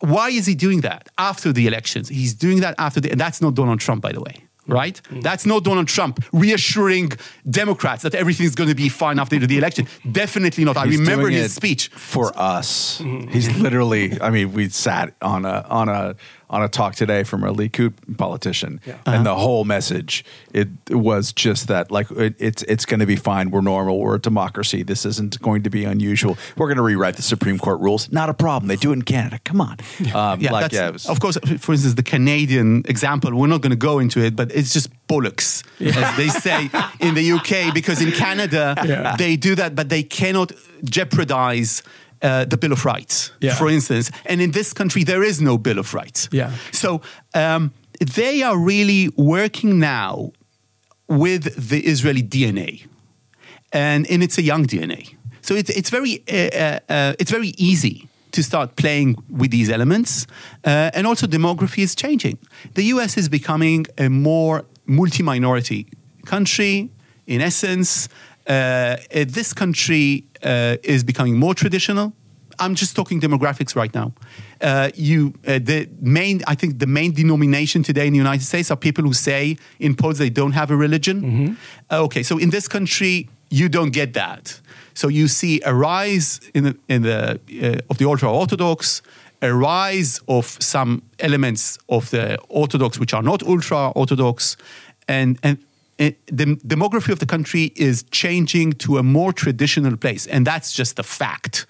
Why is he doing that after the elections? He's doing that after the, and that's not Donald Trump, by the way. Right? Mm. That's not Donald Trump reassuring Democrats that everything's going to be fine after the election. Definitely not. I He's remember his speech. for us. Mm-hmm. He's literally. I mean, we sat on a on a on a talk today from a Likud politician, and the whole message it was just that like it, it's it's going to be fine. We're normal. We're a democracy. This isn't going to be unusual. We're going to rewrite the Supreme Court rules. Not a problem. They do it in Canada. Come on. Um, Yeah, like yeah, was- of course. For instance, the Canadian example. We're not going to go into it, but it's just bollocks, as they say in the UK. Because in Canada, Yeah. they do that, but they cannot jeopardize. Uh, the Bill of Rights, Yeah. for instance, and in this country there is no Bill of Rights. Yeah. So um, they are really working now with the Israeli DNA, and and it's a young DNA. So it's it's very uh, uh, uh, it's very easy to start playing with these elements, uh, and also demography is changing. The U.S. is becoming a more multi-minority country. In essence, uh, uh, this country uh, is becoming more traditional. I'm just talking demographics right now. Uh, you, uh, the main, I think the main denomination today in the United States are people who say in polls they don't have a religion. Uh, okay, so in this country, you don't get that. So you see a rise in the, in the uh, of the ultra orthodox, a rise of some elements of the orthodox which are not ultra orthodox, and and. It- the demography of the country is changing to a more traditional place, and that's just a fact.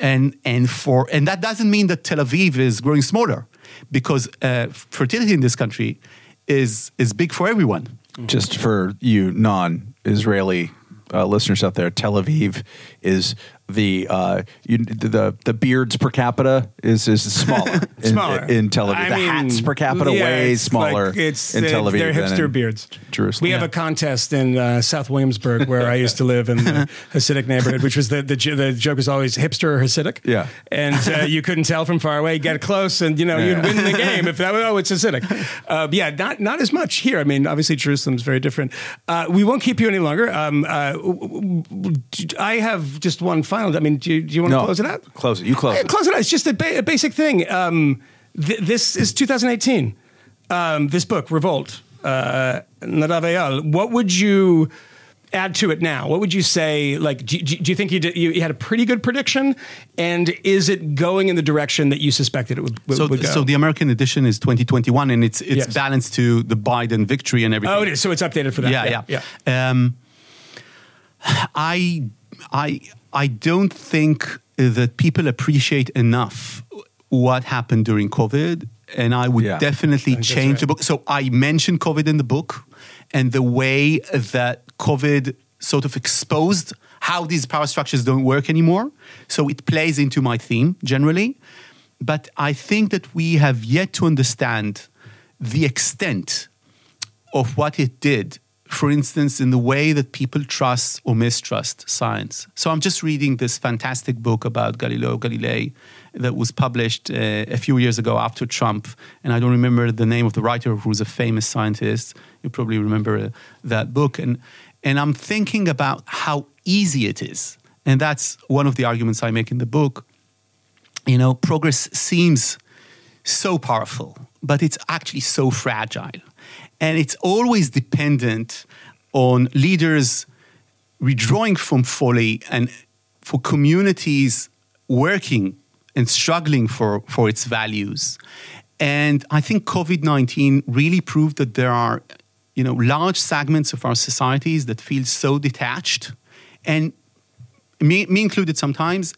And and for and that doesn't mean that Tel Aviv is growing smaller, because uh, fertility in this country is is big for everyone. just for you non-Israeli uh, listeners out there, Tel Aviv is the uh, you, the the beards per capita is is smaller in, Smaller. in Tel Aviv. I the mean, hats per capita yeah, way it's smaller like- it's, in Tel uh, Aviv. They're hipster in beards. Jerusalem. We have a contest in uh, South Williamsburg where I used to live in the Hasidic neighborhood, which was the the, the joke was always hipster or Hasidic. Yeah. and uh, you couldn't tell from far away. Get close, and you know you'd win the game if that. Was, oh, it's Hasidic. Uh, yeah, not not as much here. I mean, obviously Jerusalem's very different. Uh, we won't keep you any longer. Um, uh, I have just one final. I mean, do you, do you want to no, close it out? Close it. You close Yeah, it. close it out. It's just a, ba- a basic thing. Um, th- this is 2018. Um, this book, Revolt, uh, Nadav Eyal. What would you add to it now, what would you say? Like, do, do do you think you, did, you you had a pretty good prediction, and is it going in the direction that you suspected it would, would, So, would go? so the American edition is 2021, and it's it's Yes. balanced to the Biden victory and everything. oh, it is. So it's updated for that. yeah, yeah. Um, I, I, I don't think uh, that people appreciate enough what happened during COVID, and I would Yeah. definitely that's change right. the book. So I mentioned COVID in the book, and the way that COVID sort of exposed how these power structures don't work anymore. So it plays into my theme generally, but I think that we have yet to understand the extent of what it did, for instance, in the way that people trust or mistrust science. So I'm just reading this fantastic book about Galileo Galilei that was published uh, a few years ago after Trump, and I don't remember the name of the writer, who's a famous scientist. You probably remember uh, that book, and and I'm thinking about how easy it is, and that's one of the arguments I make in the book. You know, progress seems so powerful, but it's actually so fragile. And it's always dependent on leaders withdrawing from folly and for communities working and struggling for, for its values. And I think COVID 19 really proved that there are you know, large segments of our societies that feel so detached and me, me included sometimes,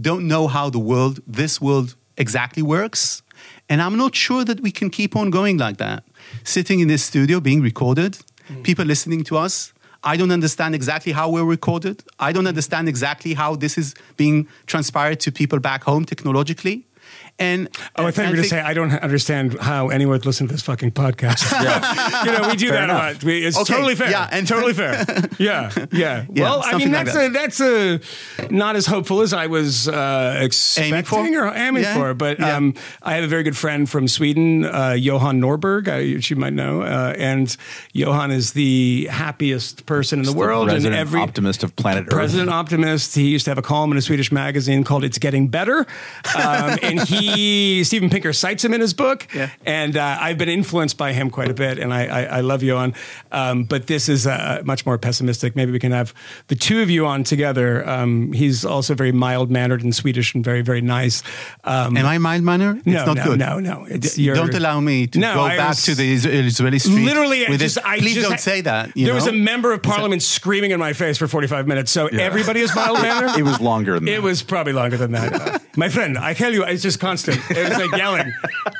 don't know how the world, this world, exactly works. And I'm not sure that we can keep on going like that. Sitting in this studio, being recorded, mm. people listening to us. I don't understand exactly how we're recorded. I don't mm. understand exactly how this is being transpired to people back home technologically. And Oh, I thought you were going to say I don't understand how anyone would listen to this fucking podcast. you know, we do Fair that a lot. We, it's Okay, totally fair. yeah, and- totally fair. Yeah, yeah. well, I mean, something like that's that. a that's a not as hopeful as I was uh, expecting for? or aiming Yeah, for. But yeah. um, I have a very good friend from Sweden, uh, Johan Norberg, I, which you might know, uh, and Johan is the happiest person in the world, and Resident every optimist of planet Earth. President Optimist. He used to have a column in a Swedish magazine called "It's Getting Better," um, and he Steven Pinker cites him in his book. Yeah. And uh, I've been influenced by him quite a bit, and I, I, I love Johan. Um, but this is uh, much more pessimistic. Maybe we can have the two of you on together. Um, he's also very mild mannered and Swedish and very very nice. Um, Am I mild mannered? It's no, not no, good. no, no. It's, D- you're- don't allow me to No, go I back was- to the Israeli Israeli street. Literally, with just, this. I Please just don't had- say that. you there was a member of parliament screaming in my face for 45 minutes. So everybody is mild mannered. It was longer than It that. was probably longer than that. My friend, I tell you, it's just constant. It was like yelling.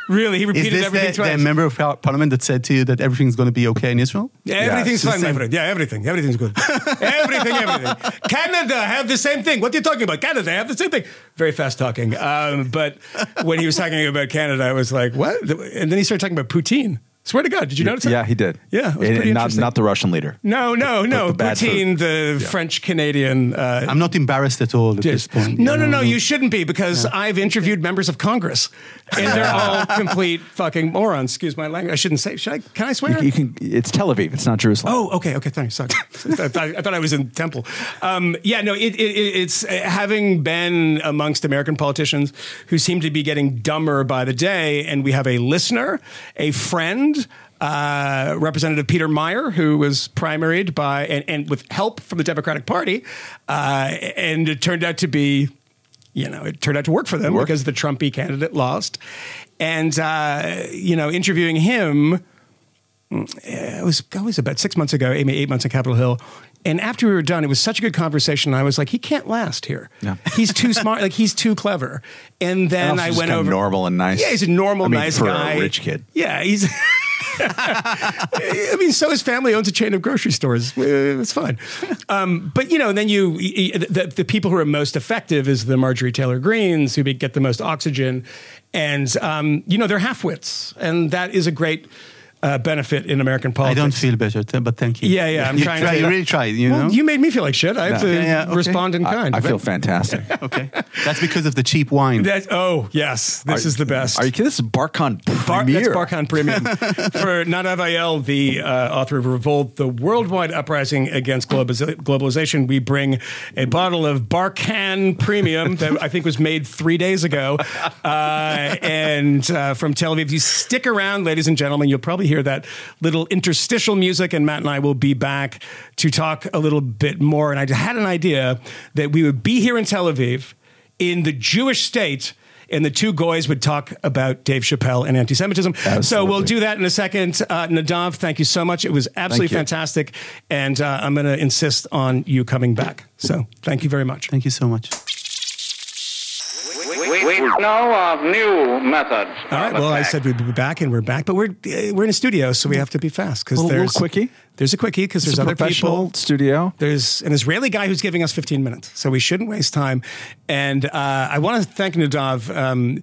Really, he Is repeated this everything the, twice. the member of par- parliament that said to you that everything's going to be okay in Israel? Yeah, everything's it's the fine, my same. friend. Yeah, everything. Everything's good. everything, everything. Canada have the same thing. What are you talking about? Canada have the same thing. Very fast talking. Um, but when he was talking about Canada, I was like, what? And then he started talking about poutine. Swear to God, did you notice that? Yeah, he did. Yeah, it was And- pretty and not interesting. not the Russian leader. No, no, no. the bad Poutine, the French Canadian. Uh, I'm not embarrassed at all at this point. no, you no, no. You shouldn't be because I've interviewed members of Congress, and they're all complete fucking morons. Excuse my language. I shouldn't say. Should I? Can I swear? You can. It's Tel Aviv. It's not Jerusalem. Oh, okay, okay, thanks. Sorry. I, thought, I thought I was in Temple. Um, yeah, no, it, it, it's uh, having been amongst American politicians who seem to be getting dumber by the day, and we have a listener, a friend. Uh, Representative Peter Meijer, who was primaried by and, and with help from the Democratic Party, uh, and it turned out to be you know, it turned out to work for them because the Trumpy candidate lost. And, uh, you know, interviewing him, it was, it was about six months ago, maybe eight months on Capitol Hill. And after we were done, it was such a good conversation. I was like, he can't last here. Yeah. He's too smart. Like, he's too clever. And then also I went over. normal and nice. Yeah, he's a normal, I mean, nice guy. rich kid. Yeah, he's. I mean, so his family owns a chain of grocery stores. Uh, It's fine. Um, but, you know, then you, the, the people who are most effective is the Marjorie Taylor Greenes who get the most oxygen. And, um, you know, they're half wits. And that is a great uh, benefit in American politics. I don't feel better, but thank you. Yeah, yeah, I'm you trying try, to- You really tried, you Well, know? you made me feel like shit. I have to Yeah, yeah, okay. respond in kind. I feel fantastic. okay. That's because of the cheap wine. That, oh, yes. This Are- is the best. Are you kidding? This is Barkhan Bar- Premier. that's Barkhan Premium. For Nadav Eyal, the uh, author of Revolt, the worldwide uprising against globaliza- globalization, we bring a bottle of Barkhan Premium that I think was made three days ago. Uh, and uh, from Tel Aviv, If you stick around, ladies and gentlemen, you'll probably hear hear that little interstitial music, and Matt and I will be back to talk a little bit more. And I had an idea that we would be here in Tel Aviv, in the Jewish state. And the two goys would talk about Dave Chappelle and anti-Semitism. So we'll do that in a second. Uh, Nadav, thank you so much. It was absolutely fantastic, and uh, I'm going to insist on you coming back. So thank you very much. Thank you so much. We, we of new methods. All right. Well, I said we'd be back, and we're back, but we're uh, we're in a studio, so we have to be fast because Little- little there's quickie? There's a quickie because there's a other professional people. studio. There's an Israeli guy who's giving us 15 minutes, so we shouldn't waste time. And uh, I want to thank Nadav. Um,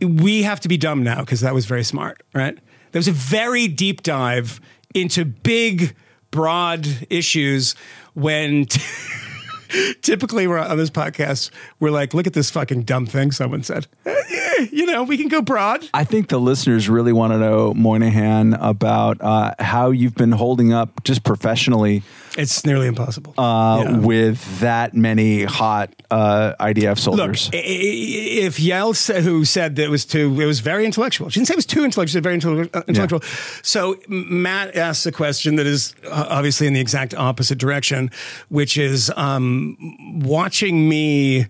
we have to be dumb now because that was very smart, right? There was a very deep dive into big, broad issues when. Typically, we're on this podcast. We're like, look at this fucking dumb thing someone said. Yeah, you know, we can go broad. I think the listeners really want to know, Moynihan, about uh, how you've been holding up just professionally It's nearly impossible. uh, Yeah. with that many hot uh, IDF soldiers. i- if Yael, sa- who said that it was too, it was very intellectual. She didn't say it was too intellectual. She said very uh, intellectual. So Matt asks a question that is uh, obviously in the exact opposite direction, which is um, watching me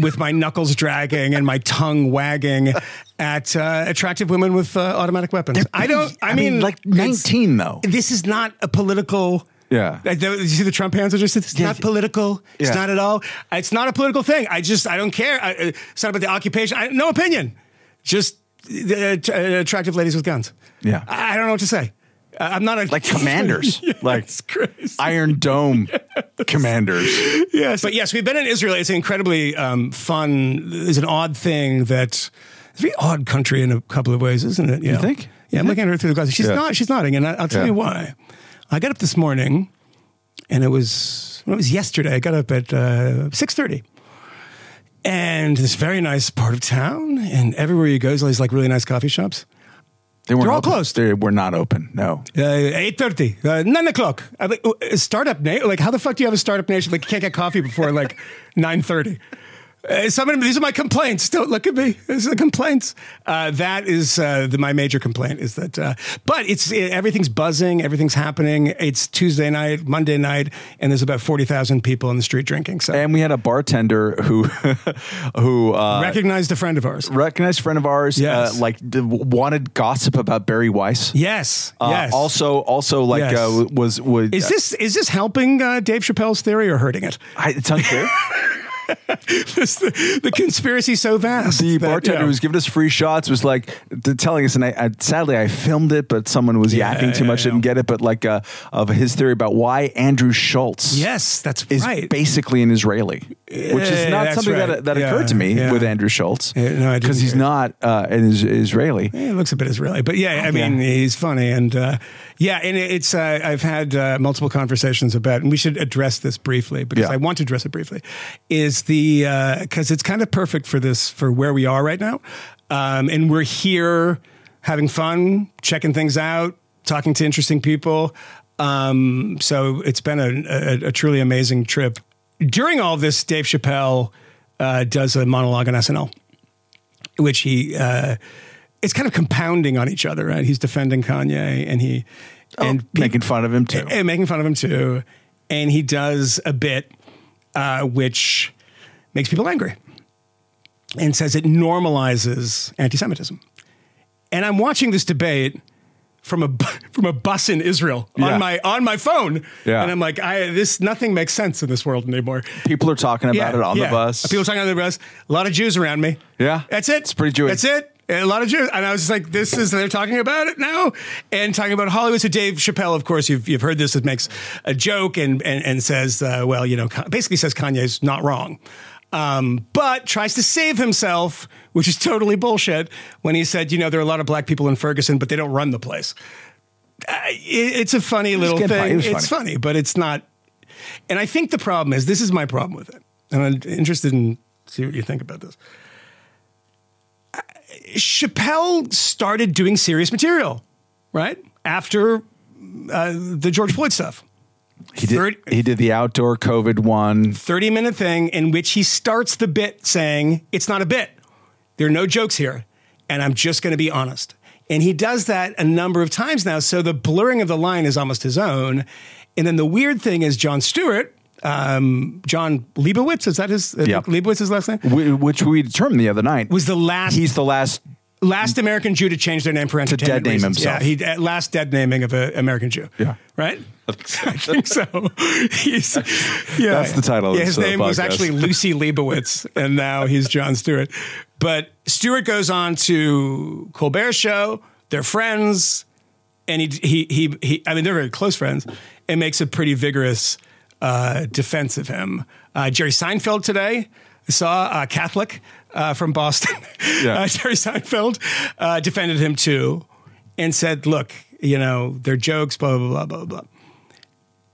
with my knuckles dragging and my tongue wagging at uh, attractive women with uh, automatic weapons. I don't. I, I mean, like 19 though. This is not a political. Yeah. Like, the- you see the Trump hands are just, it's Yeah. not political. It's Yeah. not at all. It's not a political thing. I just, I don't care. I, uh, it's not about the occupation. I, no opinion. Just uh, t- uh, attractive ladies with guns. Yeah. I, I don't know what to say. I'm not a. Like commanders. Yeah, Like. Iron Dome commanders. Yes. But yes, we've been in Israel. It's incredibly um, fun. It's an odd thing that it's a very odd country in a couple of ways, isn't it? You think? Yeah, I'm looking at her through the glass. She's Yeah. not. She's nodding, and I, I'll tell Yeah. you why. I got up this morning, and it was well, it was yesterday. I got up at uh, six thirty. And this very nice part of town, and everywhere you go is all these like really nice coffee shops. They They're all open. closed. They were not open. No. Uh, eight thirty, uh, nine o'clock. Like, uh, startup nation. Like, how the fuck do you have a startup nation? Like, you can't get coffee before like nine thirty. Uh, some of these are my complaints. Don't look at me. These are the complaints. Uh, that is uh, the, my major complaint. Is that? Uh, but it's it, everything's buzzing. Everything's happening. It's Tuesday night, Monday night, and there's about forty thousand people in the street drinking. So And we had a bartender who who uh, recognized a friend of ours. recognized friend of ours Yes. uh, like d- wanted gossip about Bari Weiss. Yes. Uh, yes. Also, also like Yes. uh, was was is this is this helping uh, Dave Chappelle's theory or hurting it? I, it's unclear. The, the conspiracy so vast. the that, bartender know, who was giving us free shots was like telling us, and I, I sadly I filmed it, but someone was Yeah, too much, yeah. didn't get it. But like uh, of his theory about why Andrew Schulz Yes, that's is right. basically an Israeli, which is not something right. that that Yeah, occurred to me yeah. with Andrew Schulz Yeah, no, because he's not uh, an is- Israeli. He looks a bit Israeli, but yeah, I mean, Yeah. he's funny, and uh, yeah, and it's uh, I've had uh, multiple conversations about, and we should address this briefly because Yeah. I want to address it briefly. Is the because it's kind of perfect for this for where we are right now, um, and we're here having fun, checking things out, talking to interesting people. Um, so it's been a, a, a truly amazing trip. During all this, Dave Chappelle uh, does a monologue on SNL which he uh, it's kind of compounding on each other, right? He's defending Kanye and he and peop- making fun of him too. and making fun of him too, and he does a bit uh, which makes people angry and says it normalizes anti-Semitism. And I'm watching this debate from a from a bus in Israel Yeah. on my on my phone, Yeah. and I'm like, I this nothing makes sense in this world anymore. People are talking about it on the bus. People talking on the bus. A lot of Jews around me. Yeah. That's it. It's pretty Jewish. That's it. A lot of Jews. And I was just like, this is, they're talking about it now and talking about Hollywood. So Dave Chappelle, of course, you've, you've heard this, it makes a joke and, and, and says, uh, well, you know, basically says Kanye's not wrong. Um, but tries to save himself, which is totally bullshit, when he said, you know, there are a lot of black people in Ferguson, but they don't run the place. Uh, it- it's a funny little getting funny. It thing. It's funny, but it's not. And I think the problem is this is my problem with it. And I'm interested in see what you think about this. Uh, Chappelle started doing serious material, right? After uh, the George Floyd stuff. He did. Third- he did the outdoor COVID one. 30 minute thing in which he starts the bit saying, It's not a bit. There are no jokes here. And I'm just going to be honest. And he does that a number of times now. So the blurring of the line is almost his own. And then the weird thing is Jon Stewart, um, John Leibowitz, is that his? uh, Yep. Leibowitz's last name? Wh- which we determined the other night Was the last He's the last. Last American Jew to change their name for entertainment dead name reasons. himself. Yeah, he uh, last dead naming of an American Jew. Yeah. right. I think so. He's, yeah, That's the title of Yeah, this, his uh, name was podcast. actually Lucy Leibowitz, and now he's Jon Stewart. But Stewart goes on to Colbert Show. They're friends, and he he he. he I mean, they're very close friends, and makes a pretty vigorous uh, defense of him. Uh, Jerry Seinfeld today I saw a Catholic uh, from Boston. Yeah. Uh, Jerry Seinfeld uh, defended him too, and said, "Look, you know, they're jokes, blah blah blah blah blah."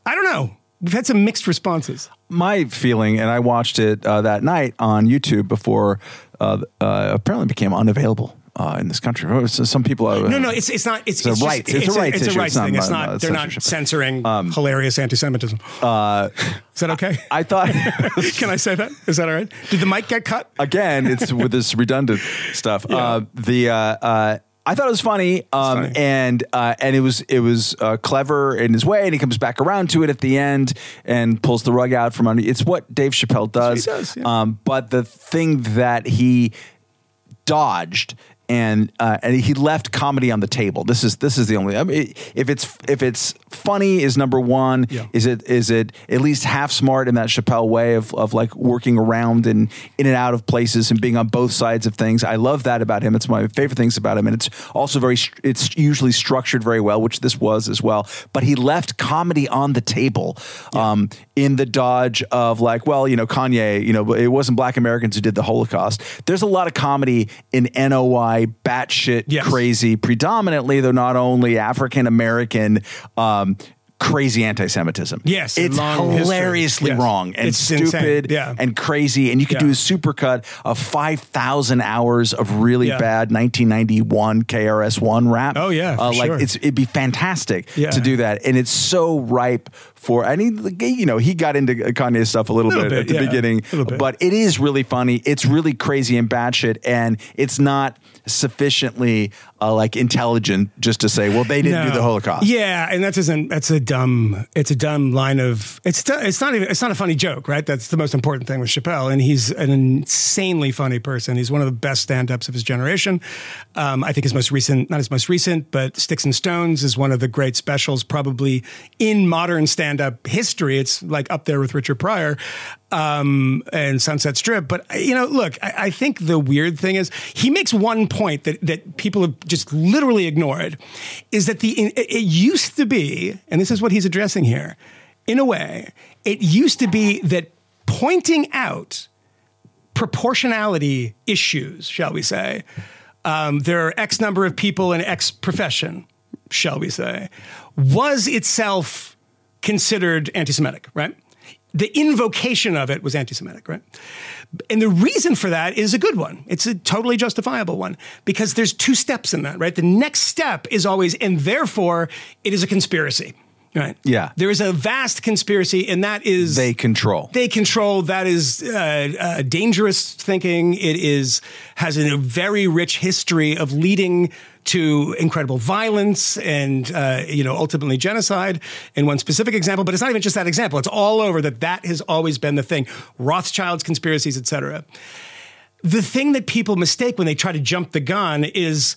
I don't know. We've had some mixed responses. My feeling, and I watched it uh, that night on YouTube before uh, uh, apparently became unavailable uh, in this country. Oh, Some people. Uh, No, no, it's it's not. It's, It's a it's just- rights- it's a rights it's issue. a rights It's thing. It's not- they're not censoring hilarious anti-Semitism. Uh, Is that okay? I thought. Can I say that? Is that all right? Did the mic get cut? again, it's with this redundant stuff. Uh, the uh, uh, I thought it was funny, um, funny. and uh, and it was it was uh, clever in his way, and he comes back around to it at the end and pulls the rug out from under. It's what Dave Chappelle does. He does, yeah. um, but the thing that he dodged. And uh, and he left comedy on the table. This is this is the only. I mean, if it's if it's funny is number one. Yeah. Is it is it at least half smart in that Chappelle way of of like working around and in and out of places and being on both sides of things? I love that about him. It's my favorite things about him, and it's also very it's usually structured very well, which this was as well. But he left comedy on the table um, in the dodge of like, well, you know, Kanye, you know, it wasn't Black Americans who did the Holocaust. There's a lot of comedy in NOI, batshit Yes. crazy, predominantly though not only African American. Um, Crazy anti-Semitism. Yes, it's hilariously Yes. wrong and It's stupid Yeah. and crazy. And you could Yeah. do a supercut of five thousand hours of really Yeah. bad 1991 KRS One rap. Oh, yeah, uh, like sure. it's it'd be fantastic to do that, and it's so ripe for. I mean, you know, he got into Kanye stuff a little, Little bit, bit, at the yeah. beginning, but it is really funny. It's really crazy and batshit, and it's not sufficiently uh, like intelligent just to say, well, they didn't do the Holocaust. Yeah, and that doesn't. That's a dumb. It's a dumb line of. It's. It's not even. It's not a funny joke, right? That's the most important thing with Chappelle, and he's an insanely funny person. He's one of the best stand-ups of his generation. Um, I think his most recent, not his most recent, but Sticks and Stones is one of the great specials, probably in modern stand-up history. It's like up there with Richard Pryor um, and Sunset Strip. But you know, look, I, I think the weird thing is he makes one point that that people have just literally ignored, is that the it, it used to be, and this is what he's addressing here, in a way, it used to be that pointing out proportionality issues, shall we say, um, there are X number of people in X profession, shall we say, was itself considered anti Semitic, right? The invocation of it was anti Semitic, right? And the reason for that is a good one. It's a totally justifiable one because there's two steps in that, right? The next step is always, and therefore it is a conspiracy, right? Yeah. There is a vast conspiracy, and that is They control. they control that is uh, uh, dangerous thinking it is has a very rich history of leading to incredible violence and uh, you know ultimately genocide in one specific example but it's not even just that example. It's all over that that has always been the thing. Rothschild's conspiracies etc the thing that people mistake when they try to jump the gun is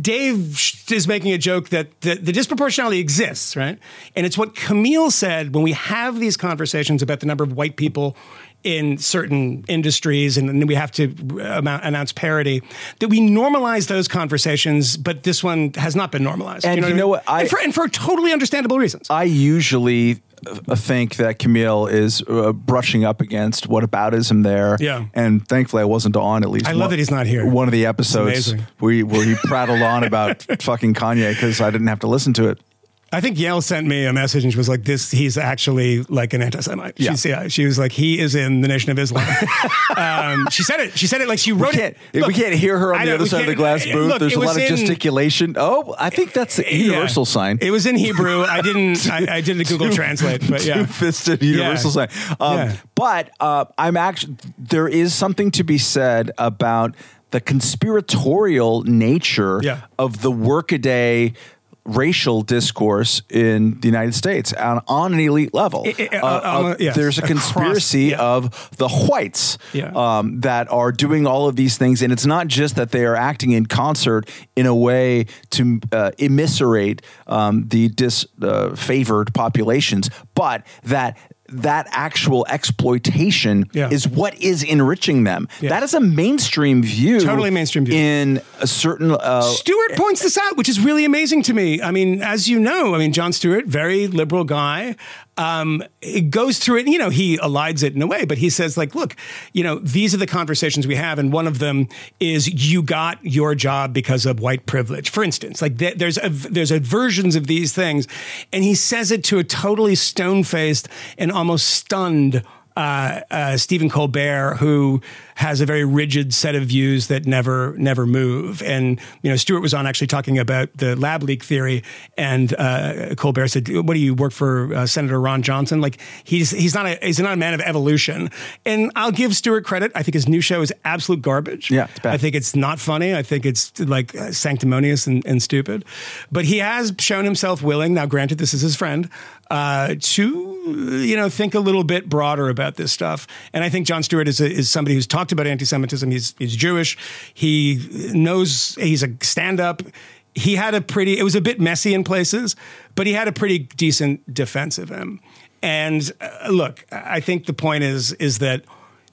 Dave is making a joke that the, the disproportionality exists, right? And it's what Kmele said when we have these conversations about the number of white people in certain industries and then we have to amount, announce parity that we normalize those conversations but this one has not been normalized And you know mean? what? I- and, for, and for totally understandable reasons I usually uh, think that Kmele is uh, brushing up against whataboutism there. Yeah. And thankfully, I wasn't on at least. I love one- that he's not here. One of the episodes amazing. where he, where he prattled on about fucking Kanye because I didn't have to listen to it. I think Yael sent me a message and she was like, "This, he's actually like an anti-Semite." Yeah. She's, yeah, she was like, "He is in the Nation of Islam." um, she said it. She said it like she wrote can't, it. we can't hear her on the other side of the glass booth. look, There's a lot of in- gesticulation. Oh, I think that's the universal Yeah. sign. It was in Hebrew. I didn't. I, I did a Google Translate, but yeah. two-fisted universal Yeah. sign. Um, Yeah. But uh, I'm actually there is something to be said about the conspiratorial nature Yeah. of the workaday racial discourse in the United States on, on an elite level. I- I- Uh, uh, uh, yes, there's a across- conspiracy yeah. of the whites Yeah. um, that are doing all of these things, and it's not just that they are acting in concert in a way to uh, immiserate um, the disfavored populations, but that that actual exploitation Yeah. is what is enriching them. Yeah. That is a mainstream view, Totally mainstream view. in a certain. Uh, Stewart points this out, which is really amazing to me. I mean, as you know, I mean, Jon Stewart, very liberal guy. Um, it goes through it, you know, he elides it in a way, but he says, like, look, you know, these are the conversations we have. And one of them is you got your job because of white privilege, for instance. Like, th- there's a, there's a versions of these things. And he says it to a totally stone faced and almost stunned uh, uh, Stephen Colbert, who has a very rigid set of views that never never move. And you know, Stewart was on actually talking about the lab leak theory, and uh, Colbert said, "What do you work for, uh, Senator Ron Johnson? Like he's he's not a he's not a man of evolution." And I'll give Stewart credit. I think his new show is absolute garbage. Yeah, it's bad. I think it's not funny. I think it's like sanctimonious and, and stupid. But he has shown himself willing. Now, granted, this is his friend. Uh, to you know, think a little bit broader about this stuff, and I think Jon Stewart is a, is somebody who's talked about anti-Semitism. He's he's Jewish. He knows he's a stand-up. He had a pretty. It was a bit messy in places, but he had a pretty decent defense of him. And uh, look, I think the point is is that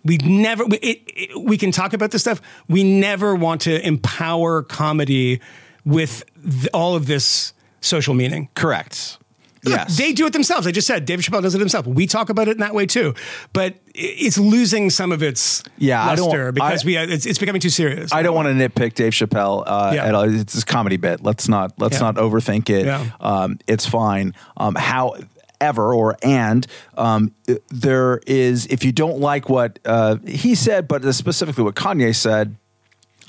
we never we, it, it, we can talk about this stuff. We never want to empower comedy with th- all of this social meaning. correct. Look, yes, they do it themselves. I just said David Chappelle does it himself. We talk about it in that way too, but it's losing some of its Yeah, luster because I- we it's, it's becoming too serious. I don't want to nitpick Dave Chappelle uh, Yeah. at all. It's his comedy bit. Let's not let's Yeah. not overthink it. Yeah. Um, it's fine. Um, however, or and um, there is if you don't like what uh, he said, but specifically what Kanye said.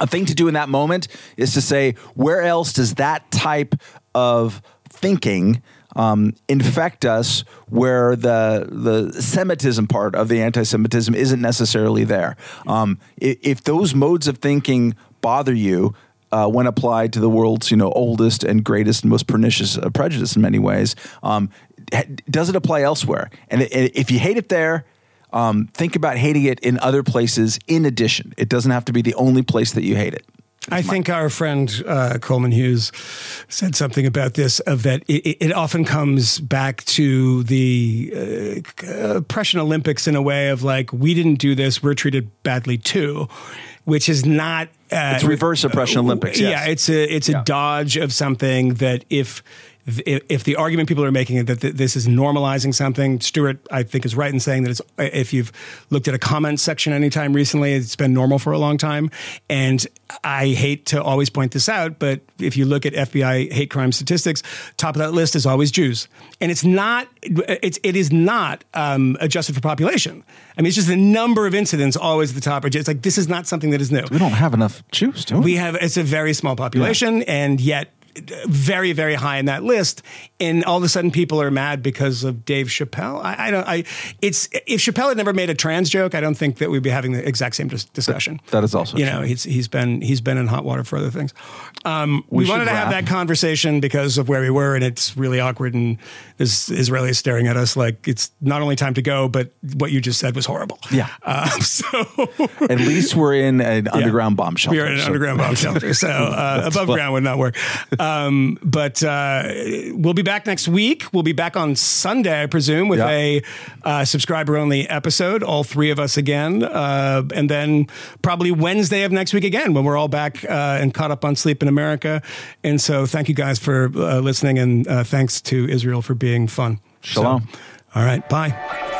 A thing to do in that moment is to say, where else does that type of thinking um, infect us where the the Semitism part of the anti-Semitism isn't necessarily there? Um, i- if those modes of thinking bother you, uh, when applied to the world's you know oldest and greatest and most pernicious uh, prejudice in many ways, um, does it apply elsewhere? And if you hate it there, um, think about hating it in other places. In addition, it doesn't have to be the only place that you hate it. I think our friend uh, Coleman Hughes said something about this of that it, it- often comes back to the uh, oppression Olympics in a way of like we didn't do this, we're treated badly too, which is not. Uh, It's reverse oppression Olympics, yes. Yeah, it's a it's a Yeah. dodge of something that if. If the argument people are making that this is normalizing something, Stewart, I think, is right in saying that it's. If you've looked at a comment section anytime recently, it's been normal for a long time. And I hate to always point this out, but if you look at FBI hate crime statistics, top of that list is always Jews, and it's not. It's it is not um, adjusted for population. I mean, it's just the number of incidents always at the top. It's like this is not something that is new. We don't have enough Jews, do we? We have it's a very small population, and yet very very high in that list. And all of a sudden, people are mad because of Dave Chappelle. I, I don't. I it's if Chappelle had never made a trans joke, I don't think that we'd be having the exact same dis- discussion. that is also you true. know he's he's been he's been in hot water for other things. Um, we We wanted to have that conversation because of where we were, and it's really awkward. And this Israeli is staring at us like it's not only time to go, but what you just said was horrible. Yeah. Uh, so At least we're in an underground bomb shelter. we are in an so- underground bomb shelter, so uh, above fun. ground would not work. Um, but uh, we'll be back next week. We'll be back on Sunday, I presume, with Yeah. a uh, subscriber only episode. All three of us again, uh, and then probably Wednesday of next week again when we're all back uh, and caught up on sleep in America. And so, thank you guys for uh, listening, and uh, thanks to Israel for being fun. Shalom. So, all right, bye.